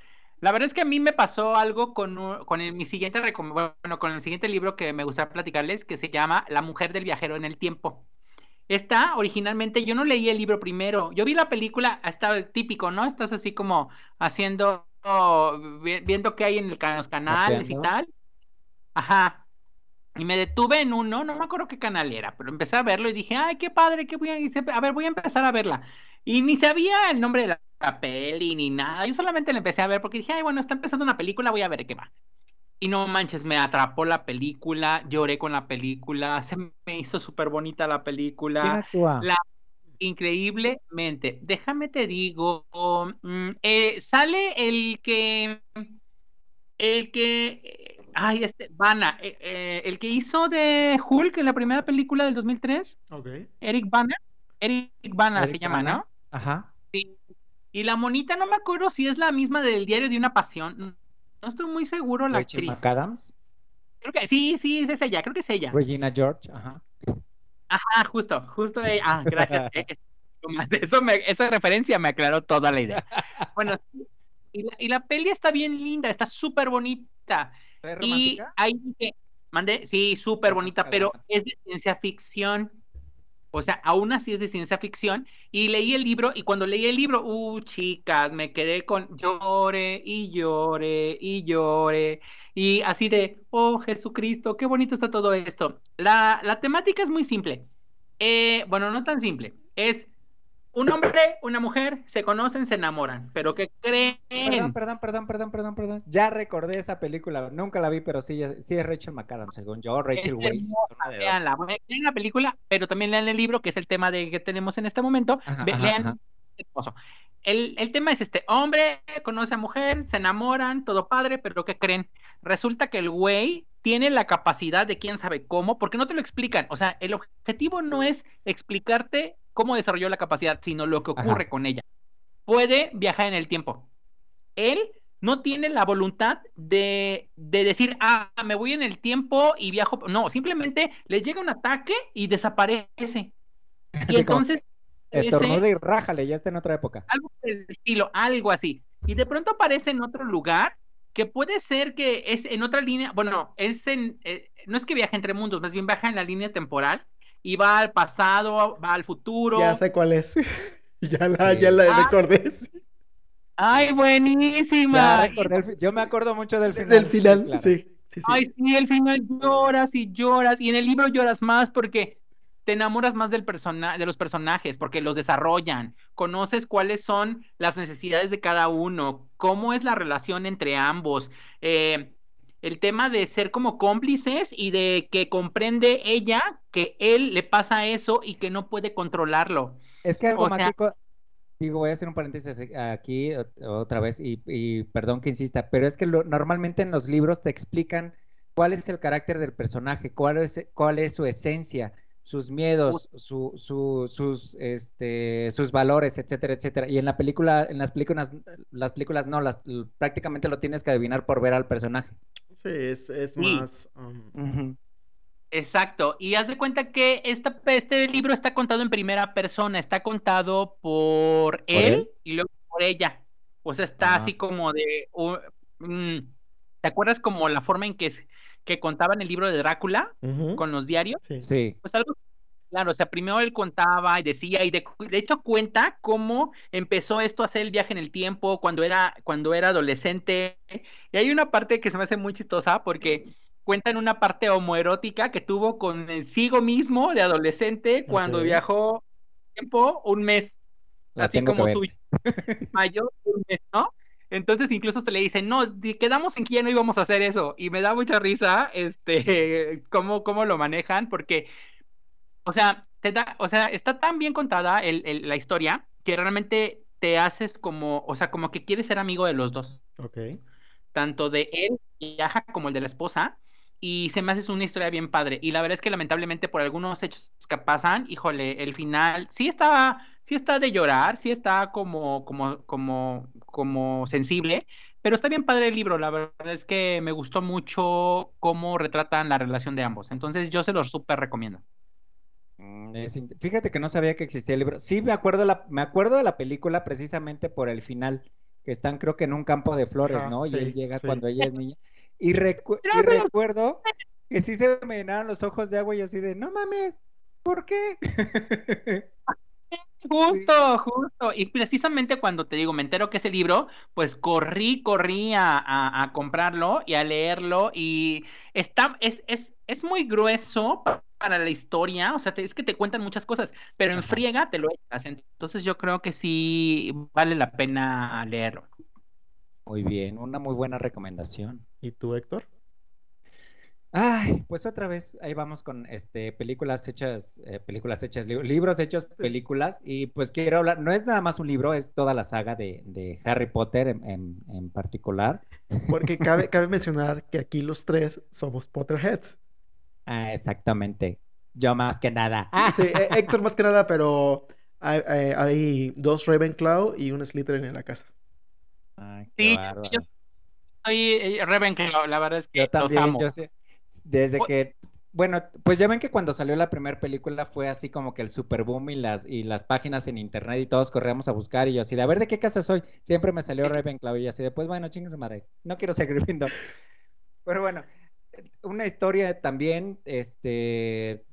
La verdad es que a mí me pasó algo con, con mi siguiente bueno, con el siguiente libro que me gustaría platicarles, que se llama La mujer del viajero en el tiempo. Esta, originalmente, yo no leí el libro primero. Yo vi la película, está típico, ¿no? Estás así como haciendo, viendo qué hay en, el, en los canales y tal. Ajá. Y me detuve en uno, no me acuerdo qué canal era, pero empecé a verlo y dije, ay, qué padre, qué voy a... A ver, voy a empezar a verla. Y ni sabía el nombre de la peli ni nada. Yo solamente la empecé a ver porque dije, ay, bueno, está empezando una película, voy a ver qué va. Y no manches, me atrapó la película, lloré con la película, se me hizo súper bonita la película. La increíblemente. Déjame te digo, mm, eh, sale el que, el que Ay, este, Bana, eh, eh, el que hizo de Hulk en la primera película del 2003.
Ok.
Eric Bana. Eric Bana se llama, ¿no?
Ajá.
Sí. Y la monita, no me acuerdo si es la misma del Diario de una Pasión. No estoy muy seguro la
Rachel actriz. McAdams.
Creo que sí, sí, es ella, creo que es ella.
Regina George, ajá.
Ajá, justo, justo ella. Ah, gracias. Eso me, esa referencia me aclaró toda la idea. Bueno, y la, y la peli está bien linda, está súper bonita. Y ahí mandé, sí, súper bonita, pero es de ciencia ficción. O sea, aún así es de ciencia ficción. Y leí el libro, y cuando leí el libro, uh, chicas, me quedé con llore y llore y llore. Y así de, oh, Jesucristo, qué bonito está todo esto. La, la temática es muy simple. Eh, bueno, no tan simple. Es un hombre, una mujer, se conocen, se enamoran, pero ¿qué creen?
Perdón, perdón, perdón, perdón, perdón, perdón. Ya recordé esa película, nunca la vi, pero sí, sí es Rachel McAdams, según yo, Rachel Weisz.
Vean la película, pero también lean el libro, que es el tema de que tenemos en este momento. lean El, el, tema es este, hombre conoce a mujer, se enamoran, todo padre, pero ¿qué creen? Resulta que el güey tiene la capacidad de quién sabe cómo, porque no te lo explican. O sea, el objetivo no es explicarte cómo desarrolló la capacidad, sino lo que ocurre con ella. Puede viajar en el tiempo. Él no tiene la voluntad de, decir, ah, me voy en el tiempo y viajo. No, simplemente le llega un ataque y desaparece. Y entonces.
Estornuda y rájale, ya está en otra época.
Algo del estilo, algo así. Y de pronto aparece en otro lugar que puede ser que es en otra línea. Bueno, es en. Eh, no es que viaje entre mundos, más bien viaja en la línea temporal y va al pasado, va al futuro.
Ya sé cuál es. ya la, ya la ah. recordé.
Ay, buenísima.
yo me acuerdo mucho del final.
Del final, sí,
Ay, sí, el final lloras y lloras. Y en el libro lloras más porque te enamoras más del persona de los personajes, porque los desarrollan. Conoces cuáles son las necesidades de cada uno, cómo es la relación entre ambos. Eh, el tema de ser como cómplices y de que comprende ella que él le pasa eso y que no puede controlarlo.
Es que algo mágico, digo, voy a hacer un paréntesis aquí otra vez y, perdón que insista, pero es que normalmente en los libros te explican cuál es el carácter del personaje, cuál es, cuál es su esencia, sus miedos, su, su, sus, este, sus valores, etcétera, etcétera. Y en la película, en las películas, las películas no, las, prácticamente lo tienes que adivinar por ver al personaje.
Sí, es, más... Um,
Exacto, y haz de cuenta que esta, este libro está contado en primera persona, está contado por, él, y luego por ella. O sea, está así como de... Mm, ¿Te acuerdas como la forma en que, que contaban el libro de Drácula con los diarios?
Sí.
Pues algo Claro, o sea, primero él contaba y decía, y de, hecho cuenta cómo empezó esto a hacer el viaje en el tiempo cuando era, cuando era adolescente. Y hay una parte que se me hace muy chistosa porque cuenta en una parte homoerótica que tuvo consigo mismo de adolescente cuando viajó tiempo un mes. así como suyo. Mayor un mes, ¿no? Entonces incluso se le dice, no, quedamos en que ya no íbamos a hacer eso. Y me da mucha risa, este, cómo, cómo lo manejan, porque o sea, te da, o sea, está tan bien contada el, la historia que realmente te haces como, o sea, como que quieres ser amigo de los dos.
Ok.
Tanto de él, viaja como el de la esposa. Y se me hace una historia bien padre. Y la verdad es que lamentablemente por algunos hechos que pasan, híjole, el final sí está, sí está de llorar, sí está como, como, como, como sensible, pero está bien padre el libro. La verdad es que me gustó mucho cómo retratan la relación de ambos. Entonces yo se los súper recomiendo.
Mm, fíjate que no sabía que existía el libro. Sí, me acuerdo, la, me acuerdo de la película precisamente por el final, que están creo que en un campo de flores, ¿no? y él llega cuando ella es niña. Y, recuerdo que sí se me llenaron los ojos de agua y así de, no mames, ¿por qué?
Justo, justo. Y precisamente cuando te digo, me entero que ese libro, pues corrí, corrí a, comprarlo y a leerlo. Y está, es, es, es muy grueso para la historia, o sea, es que te cuentan muchas cosas, pero en friega te lo echas. Entonces yo creo que sí vale la pena leerlo.
Muy bien, una muy buena recomendación.
¿Y tú, Héctor?
Ay, pues otra vez, ahí vamos con este películas hechas, eh, películas hechas, libros hechos, películas, y pues quiero hablar, no es nada más un libro, es toda la saga de, Harry Potter en, en, particular.
Porque cabe, cabe mencionar que aquí los tres somos Potterheads.
Ah, exactamente. Yo más que nada.
Sí, eh, Héctor más que nada, pero hay, dos Ravenclaw y un Slytherin en la casa.
sí, yo soy eh, Ravenclaw, la verdad es que yo también, Yo sé,
desde que, bueno, pues ya ven que cuando salió la primera película fue así como que el super boom y las, y las páginas en internet y todos corríamos a buscar y yo así de, a ver, ¿de qué casa soy? Siempre me salió Ravenclaw y así de, pues bueno, chingue madre, no quiero seguir viendo. Pero bueno, una historia también, este,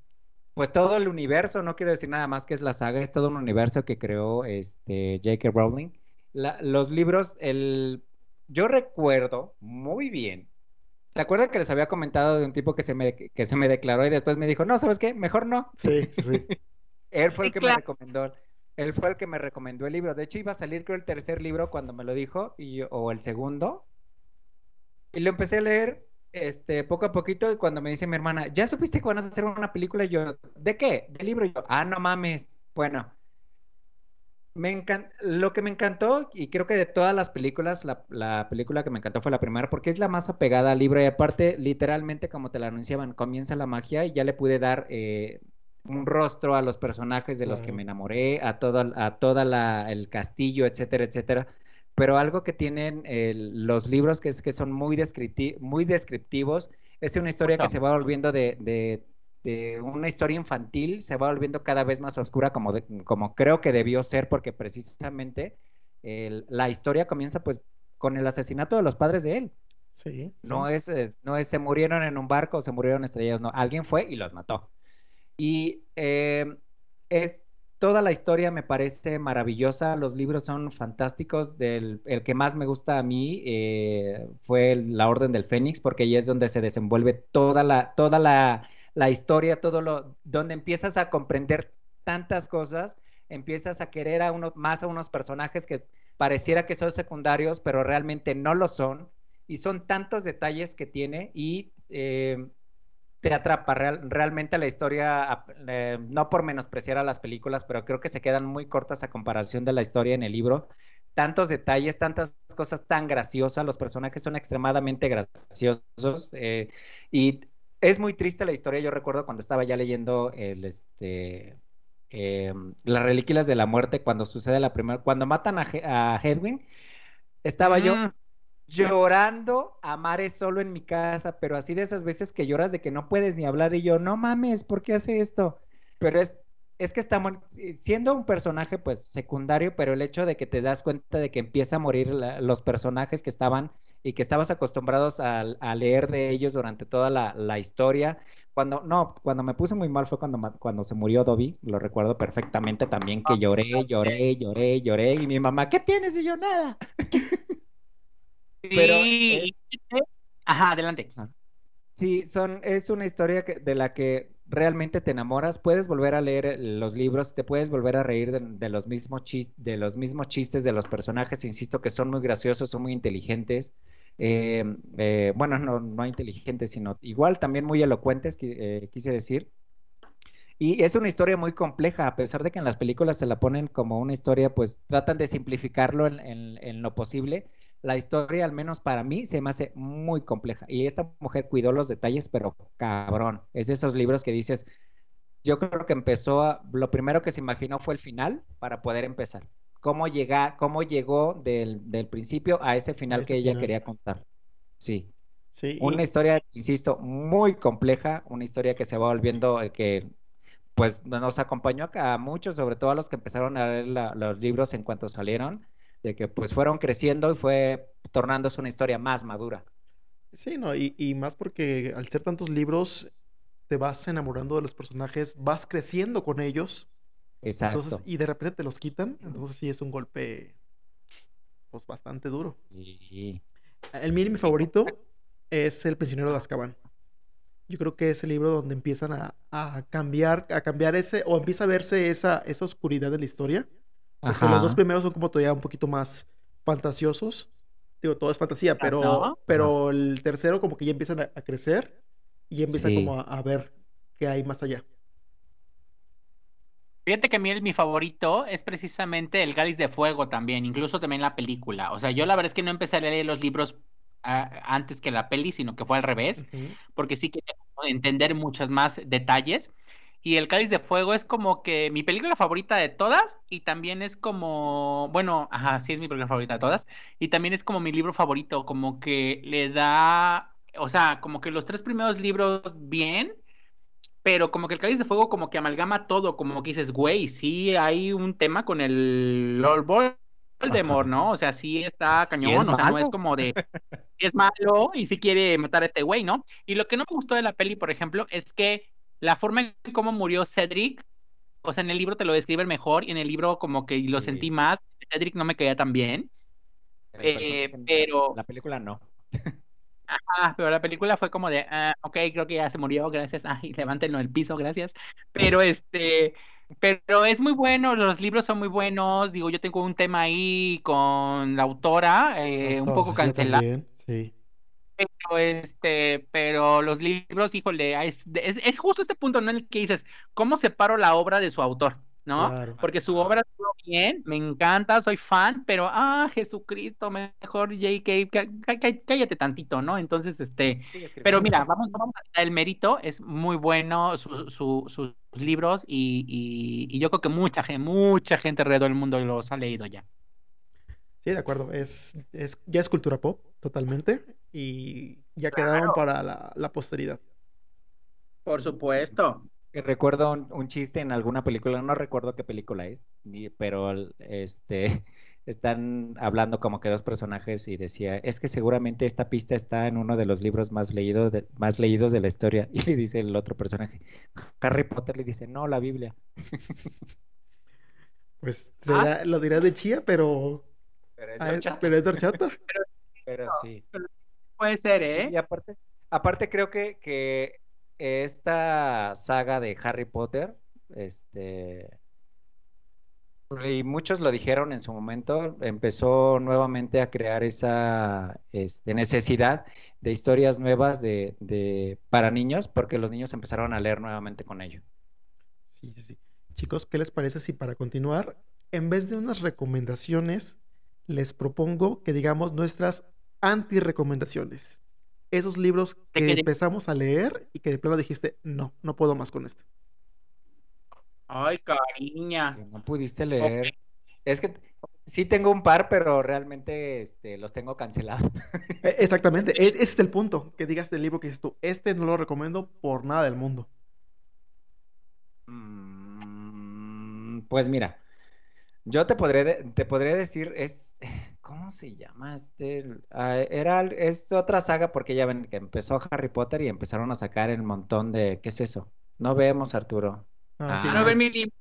pues todo el universo, no quiero decir nada más que es la saga, es todo un universo que creó este J.K. Rowling. los libros, el, yo recuerdo muy bien. ¿Se acuerdan que les había comentado de un tipo que se me, que se me declaró y después me dijo, no, ¿sabes qué? Mejor no.
Sí, sí, sí.
Él fue el que me recomendó. él fue el que me recomendó el libro. De hecho, iba a salir creo el tercer libro cuando me lo dijo, y, o el segundo. Y lo empecé a leer este, poco a poquito y cuando me dice mi hermana, ¿ya supiste que van a hacer una película? Y yo, ¿de qué? ¿Del libro? Y yo, ah, no mames. Bueno, me lo que me encantó, y creo que de todas las películas, la, película que me encantó fue la primera, porque es la más apegada al libro y aparte, literalmente, como te la anunciaban, comienza la magia y ya le pude dar eh, un rostro a los personajes de los que me enamoré, a todo a toda la, el castillo, etcétera, etcétera. Pero algo que tienen los libros que es que son muy, muy descriptivos es una historia que se va volviendo de, de, una historia infantil, se va volviendo cada vez más oscura como, como creo que debió ser porque precisamente la historia comienza pues con el asesinato de los padres de él.
Sí.
No, Es, eh, no es se murieron en un barco o se murieron estrellados, no, alguien fue y los mató. Y eh, es toda la historia me parece maravillosa, los libros son fantásticos, el que más me gusta a mí eh, fue La Orden del Fénix, porque ahí es donde se desenvuelve toda la, toda la, historia, todo lo, donde empiezas a comprender tantas cosas, empiezas a querer a uno, más a unos personajes que pareciera que son secundarios, pero realmente no lo son, y son tantos detalles que tiene, y eh, te atrapa realmente la historia, eh, no por menospreciar a las películas, pero creo que se quedan muy cortas a comparación de la historia en el libro. Tantos detalles, tantas cosas tan graciosas, los personajes son extremadamente graciosos eh, y es muy triste la historia. Yo recuerdo cuando estaba ya leyendo el, este, eh, las reliquias de la muerte, cuando sucede la primera, cuando matan a, a Hedwig, estaba yo llorando a mares solo en mi casa, pero así de esas veces que lloras de que no puedes ni hablar y yo, no mames, ¿por qué hace esto? Pero es, es que estamos siendo un personaje pues secundario, pero el hecho de que te das cuenta de que empieza a morir los personajes que estaban y que estabas acostumbrados a, leer de ellos durante toda la, historia. Cuando, no, cuando me puse muy mal fue cuando, cuando se murió Dobby, lo recuerdo perfectamente también, que lloré, lloré, lloré, lloré, y mi mamá, ¿qué tienes? Y yo nada.
Pero Ajá, adelante.
Sí, son, es una historia de la que realmente te enamoras. Puedes volver a leer los libros, te puedes volver a reír de, los, mismos de los mismos chistes de los personajes. Insisto que son muy graciosos, son muy inteligentes. Eh, eh, bueno, no, no inteligentes, sino igual también muy elocuentes, eh, quise decir. Y es una historia muy compleja, a pesar de que en las películas se la ponen como una historia, pues tratan de simplificarlo en lo posible la historia, al menos para mí, se me hace muy compleja. Y esta mujer cuidó los detalles, pero cabrón. Es de esos libros que dices, yo creo que empezó, a, lo primero que se imaginó fue el final para poder empezar. Cómo, llega, cómo llegó del, principio a ese final que ella quería contar. Sí. Sí, una historia, insisto, muy compleja, una historia que se va volviendo, eh, que pues nos acompañó a muchos, sobre todo a los que empezaron a leer los libros en cuanto salieron de que pues fueron creciendo y fue tornándose una historia más madura.
Sí, no, y, más porque al ser tantos libros, te vas enamorando de los personajes, vas creciendo con ellos.
Exacto.
Entonces, y de repente te los quitan, entonces sí es un golpe pues bastante duro.
Sí.
El mi favorito es El prisionero de Azkaban. Yo creo que es el libro donde empiezan a, cambiar, a cambiar ese, o empieza a verse esa, esa oscuridad de la historia los dos primeros son como todavía un poquito más fantasiosos. Digo, todo es fantasía, pero, pero el tercero como que ya empiezan a, crecer y empiezan como a, ver qué hay más allá.
Fíjate que a mí mi favorito es precisamente El Cáliz de Fuego también, incluso también la película. O sea, yo la verdad es que no empecé a leer los libros ah, antes que la peli, sino que fue al revés, porque sí quería entender muchos más detalles. Y El Cáliz de Fuego es como que mi película favorita de todas y también es como, bueno, ajá, sí es mi película favorita de todas y también es como mi libro favorito, como que le da, o sea, como que los tres primeros libros bien, pero como que El Cáliz de Fuego como que amalgama todo, como que dices, güey, sí hay un tema con el Lord Voldemort, ¿no? O sea, sí está cañón, o sea, no es como de es malo y sí quiere matar a este güey, ¿no? Y lo que no me gustó de la peli, por ejemplo, es que la forma en cómo murió Cedric, o sea, en el libro te lo describen mejor y en el libro como que lo sentí más. Cedric no me caía tan bien. Eh, pero...
La película no.
Ajá, pero la película fue como de, ah, ok, creo que ya se murió, gracias, ay, levántenlo del piso, gracias. Pero este, Pero es muy bueno, los libros son muy buenos. Digo, yo tengo un tema ahí con la autora, eh, un poco cancelada. Sí. Pero, este, pero los libros, híjole, es, es, justo este punto en el que dices, ¿cómo separo la obra de su autor? ¿no? Porque su obra estuvo bien, me encanta, soy fan, pero ah, Jesucristo, mejor JK, cállate tantito, ¿no? Entonces, este, pero mira, vamos, vamos a el mérito, es muy bueno sus libros y, yo creo que mucha gente, mucha gente alrededor del mundo los ha leído ya.
Sí, de acuerdo, es, es ya es cultura pop, totalmente, y ya quedaron para la, la posteridad.
Por supuesto.
Recuerdo un, chiste en alguna película, no recuerdo qué película es, pero este están hablando como que dos personajes y decía, es que seguramente esta pista está en uno de los libros más, leído más leídos de la historia. Y le dice el otro personaje, Harry Potter le dice, no, la Biblia.
Pues ah. lo dirá de chía, pero... Pero es de horchata.
Pero, sí.
Puede ser, ¿eh?
y aparte, aparte creo que, que esta saga de Harry Potter, este, y muchos lo dijeron en su momento, empezó nuevamente a crear esa este, necesidad de historias nuevas de, para niños, porque los niños empezaron a leer nuevamente con ello.
Sí, sí, sí. Chicos, ¿qué les parece si para continuar, en vez de unas recomendaciones, les propongo que digamos nuestras anti-recomendaciones? esos libros que empezamos a leer y que de plano dijiste, no, no puedo más con esto?
Ay, cariña.
no pudiste leer. Es que sí tengo un par, pero realmente este, los tengo cancelados.
E, exactamente, ese es el punto, que digas del libro que dices tú, este no lo recomiendo por nada del mundo.
Mm, pues mira, yo te podré, te podré decir, es, ¿cómo se llama este? Ah, era, es otra saga porque ya ven que empezó Harry Potter y empezaron a sacar el montón de, ¿qué es eso? No vemos, Arturo.
Ah, sí, no ven mi libro.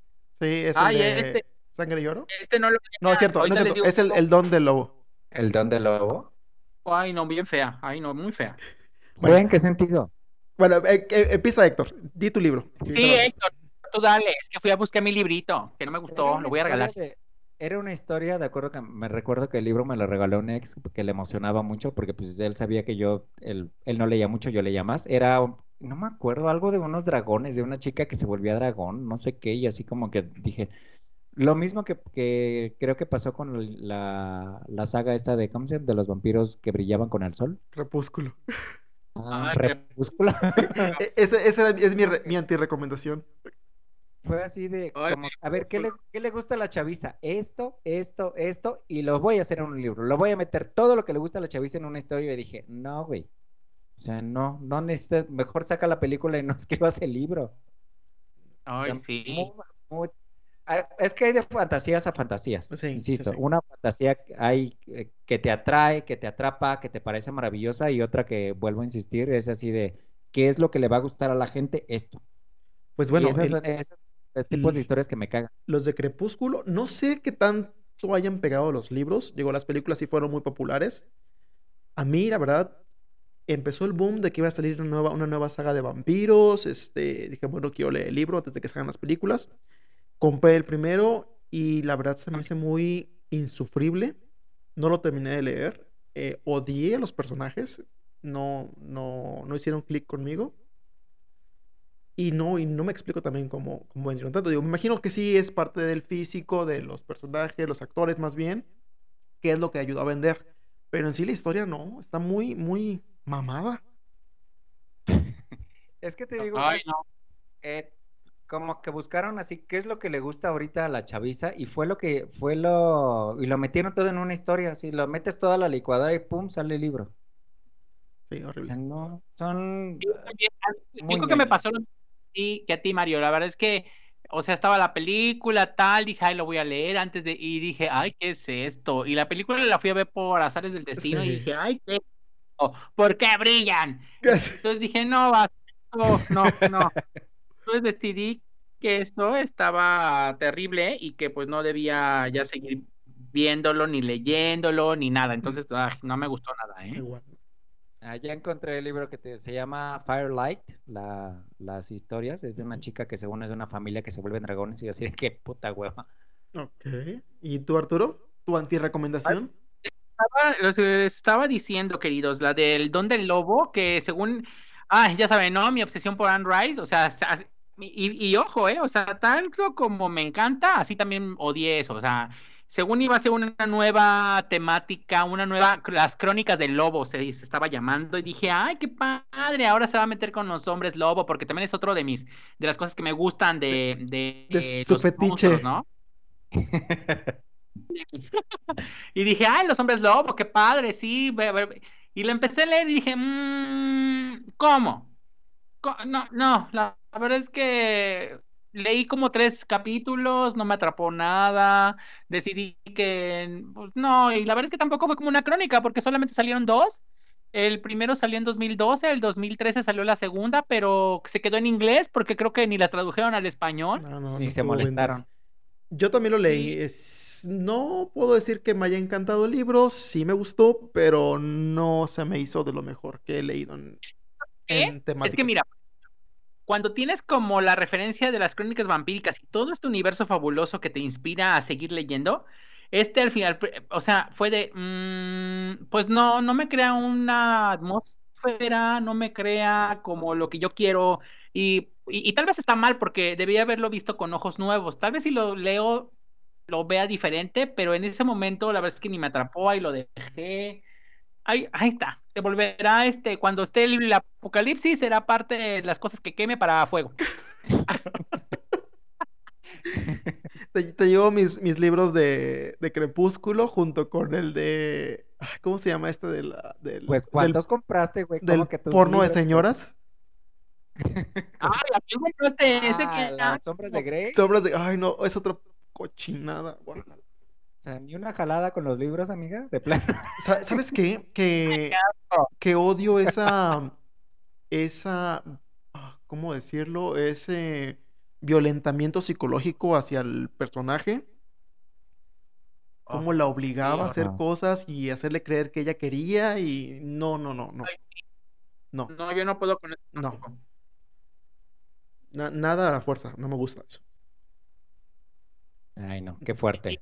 Sí, es el de este, Sangre y Oro.
Este no lo...
No, es cierto, no es, cierto. es el, el, don del lobo.
¿El don del lobo?
Ay, no, bien fea. Ay, no, muy fea.
Bueno, ¿En qué sentido?
Bueno, eh, eh, empieza Héctor, di tu libro.
Sí, Héctor, tú dale, es que fui a buscar mi librito, que no me gustó, lo voy a regalar
era una historia, de acuerdo que me recuerdo que el libro me lo regaló un ex que le emocionaba mucho porque pues él sabía que yo, él, él no leía mucho, yo leía más. Era, no me acuerdo, algo de unos dragones, de una chica que se volvía dragón, no sé qué, y así como que dije, lo mismo que, que creo que pasó con la, la saga esta de, ¿cómo se llama? De los vampiros que brillaban con el sol.
Crepúsculo.
Ah, Crepúsculo.
E, esa, esa es mi, mi anti-recomendación.
Fue así de, a ver, ¿qué le, ¿qué le, gusta a la chaviza? Esto, esto, esto, y lo voy a hacer en un libro. Lo voy a meter todo lo que le gusta a la chaviza en una historia. Y dije, no, güey. O sea, no, no necesitas, mejor saca la película y no escribas el libro.
Ay, sí.
es que hay de fantasías a fantasías. insisto, una fantasía hay eh, que te atrae, que te atrapa, que te parece maravillosa, y otra que vuelvo a insistir, es así de, ¿qué es lo que le va a gustar a la gente? Esto.
Pues bueno,
tipos de historias que me cagan.
Los de Crepúsculo, no sé qué tanto hayan pegado los libros. Digo, las películas sí fueron muy populares. A mí, la verdad, empezó el boom de que iba a salir una nueva, una nueva saga de vampiros. Este, dije, bueno, quiero leer el libro antes de que salgan las películas. Compré el primero y la verdad se me hace muy insufrible. No lo terminé de leer. Eh, odié a los personajes. No, no, no hicieron clic conmigo. Y no, y no me explico también cómo, cómo vendieron tanto. Digo, me imagino que sí es parte del físico, de los personajes, los actores más bien, que es lo que ayudó a vender. Pero en sí la historia no, está muy, muy mamada.
es que te digo, eh, como que buscaron así, ¿qué es lo que le gusta ahorita a la chaviza? Y fue lo que, fue lo, y lo metieron todo en una historia, así, lo metes toda la licuadora y pum, sale el libro.
Sí, horrible.
No, son...
Lo que me pasó que a ti, Mario. La verdad es que, o sea, estaba la película, tal, dije, ay, lo voy a leer antes de, y dije, ay, ¿qué es esto? Y la película la fui a ver por azares del destino y dije, ay, ¿qué? ¿Por qué brillan? Entonces dije, no, vas, no, no, no. Entonces decidí que esto estaba terrible y que pues no debía ya seguir viéndolo, ni leyéndolo, ni nada. Entonces, no me gustó nada, ¿eh?
Ah, ya encontré el libro que se llama Firelight, las historias. Es de una chica que según es de una familia que se vuelven dragones y así de qué puta hueva.
Ok. ¿Y tú, Arturo? ¿Tu anti-recomendación?
Estaba, estaba diciendo, queridos, la del Don del Lobo, que según, ah, ya saben, ¿no? Mi obsesión por Anne Rice, o sea, y, y, ojo, ¿eh? O sea, tanto como me encanta, así también odié eso, o sea, según iba a ser una nueva temática, una nueva, las crónicas del lobo se, estaba llamando y dije, ay, qué padre, ahora se va a meter con los hombres lobo, porque también es otro de mis, de las cosas que me gustan de,
de, su fetiche,
¿no? y dije, ay, los hombres lobo, qué padre, sí, y lo empecé a leer y dije, mmm, ¿cómo? No, no, la verdad es que leí como tres capítulos, no me atrapó nada, decidí que pues, no, y la verdad es que tampoco fue como una crónica, porque solamente salieron dos. El primero salió en 2012, el 2013 salió la segunda, pero se quedó en inglés porque creo que ni la tradujeron al español.
ni se molestaron.
Yo también lo leí. No puedo decir que me haya encantado el libro, sí me gustó, pero no se me hizo de lo mejor que he leído en, en temática.
Es que mira, cuando tienes como la referencia de las crónicas vampíricas y todo este universo fabuloso que te inspira a seguir leyendo, este al final, o sea, fue de, mm, pues no, no me crea una atmósfera, no me crea como lo que yo quiero y, y, tal vez está mal porque debía haberlo visto con ojos nuevos, tal vez si lo leo lo vea diferente, pero en ese momento la verdad es que ni me atrapó y lo dejé ahí, ahí está. Te volverá este, cuando esté el, apocalipsis, será parte de las cosas que queme para fuego.
te, llevo mis, mis libros de, de, Crepúsculo junto con el de. ¿Cómo se llama este de la, del,
Pues, ¿cuántos compraste, güey?
Del que porno de señoras.
ah, la que compraste ese
que. Las sombras de Grey.
Sombras de. Ay, no, es otra cochinada.
Ni una jalada con los libros, amiga, de plano.
¿Sabes qué? Que, que odio esa, esa, ah, ¿cómo decirlo? Ese violentamiento psicológico hacia el personaje. Cómo la obligaba a hacer cosas y hacerle creer que ella quería y no, no, no, no.
No. No, yo no puedo con eso.
No. nada a fuerza, no me gusta eso.
Ay, no, qué fuerte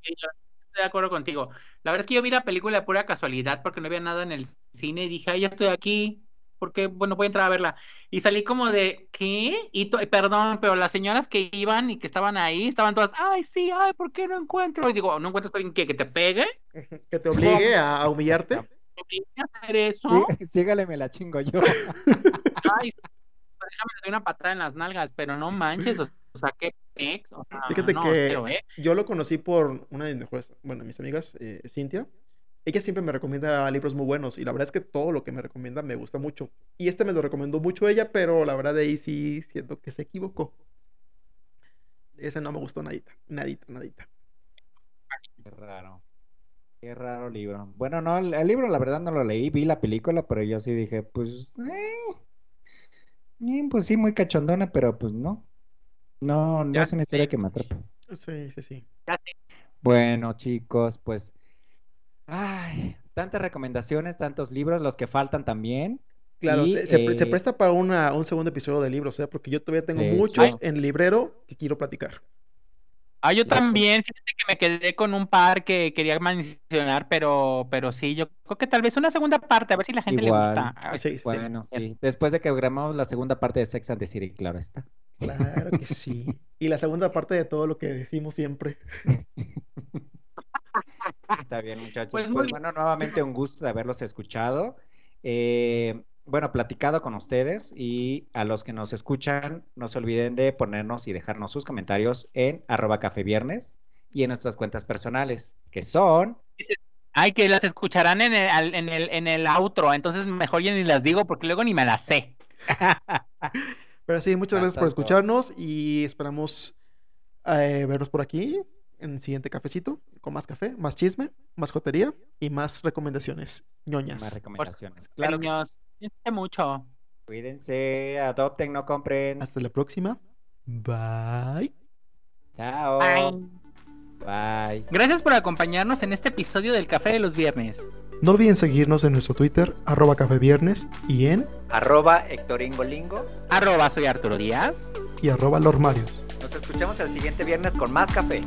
de acuerdo contigo. La verdad es que yo vi la película de pura casualidad porque no había nada en el cine y dije, ay, ya estoy aquí, porque, bueno, voy a entrar a verla. Y salí como de, ¿qué? Y perdón, pero las señoras que iban y que estaban ahí, estaban todas, ay, sí, ay, ¿por qué no encuentro? Y digo, ¿no encuentras alguien que, que te pegue?
¿Que te obligue a, humillarte?
¿Te obligue a hacer eso?
Sí, sígale, me la chingo yo.
ay, déjame dar una patada en las nalgas, pero no manches, o sea, qué ex, o sea,
Fíjate que ¿eh? yo lo conocí por una de mis mejores, bueno, mis amigas, eh, Cintia. Ella siempre me recomienda libros muy buenos y la verdad es que todo lo que me recomienda me gusta mucho. Y este me lo recomendó mucho ella, pero la verdad de ahí sí siento que se equivocó. Ese no me gustó nadita, nadita, nadita.
Qué raro. Qué raro libro. Bueno, no, el, libro la verdad no lo leí, vi la película, pero yo sí dije, pues, eh, pues sí, muy cachondona, pero pues no. No, no es una historia que me atrapa.
Sí, sí, sí.
Bueno, chicos, pues. Ay, tantas recomendaciones, tantos libros, los que faltan también.
Claro, se, eh, presta para una, un segundo episodio de libros, ¿eh? porque yo todavía tengo muchos en librero que quiero platicar.
Ah, yo también, fíjate que me quedé con un par que quería mencionar, pero, pero sí, yo creo que tal vez una segunda parte, a ver si la gente le gusta.
Sí,
bueno, sí. Después de que grabamos la segunda parte de Sex and the City, claro está.
Claro que sí. Y la segunda parte de todo lo que decimos siempre.
Está bien, muchachos. Pues, pues bueno, nuevamente un gusto de haberlos escuchado. Eh, bueno, platicado con ustedes y a los que nos escuchan, no se olviden de ponernos y dejarnos sus comentarios en arroba café viernes y en nuestras cuentas personales, que son...
Ay, que las escucharán en el, en el, en el outro, entonces mejor ya ni las digo porque luego ni me las sé.
Pero sí, muchas gracias por escucharnos y esperamos eh, verlos por aquí en el siguiente cafecito, con más café, más chisme, más jotería y más recomendaciones ñoñas.
Más recomendaciones.
Claro. Cuídense mucho.
Cuídense, adopten, no compren.
Hasta la próxima. Bye.
Chao.
Bye.
Bye.
Gracias por acompañarnos en este episodio del Café de los Viernes.
No olviden seguirnos en nuestro Twitter, arroba Café Viernes, y en
arroba Hectoringolingo,
arroba Soy Arturo Díaz
y arroba Lormarios.
Nos escuchamos el siguiente viernes con más café.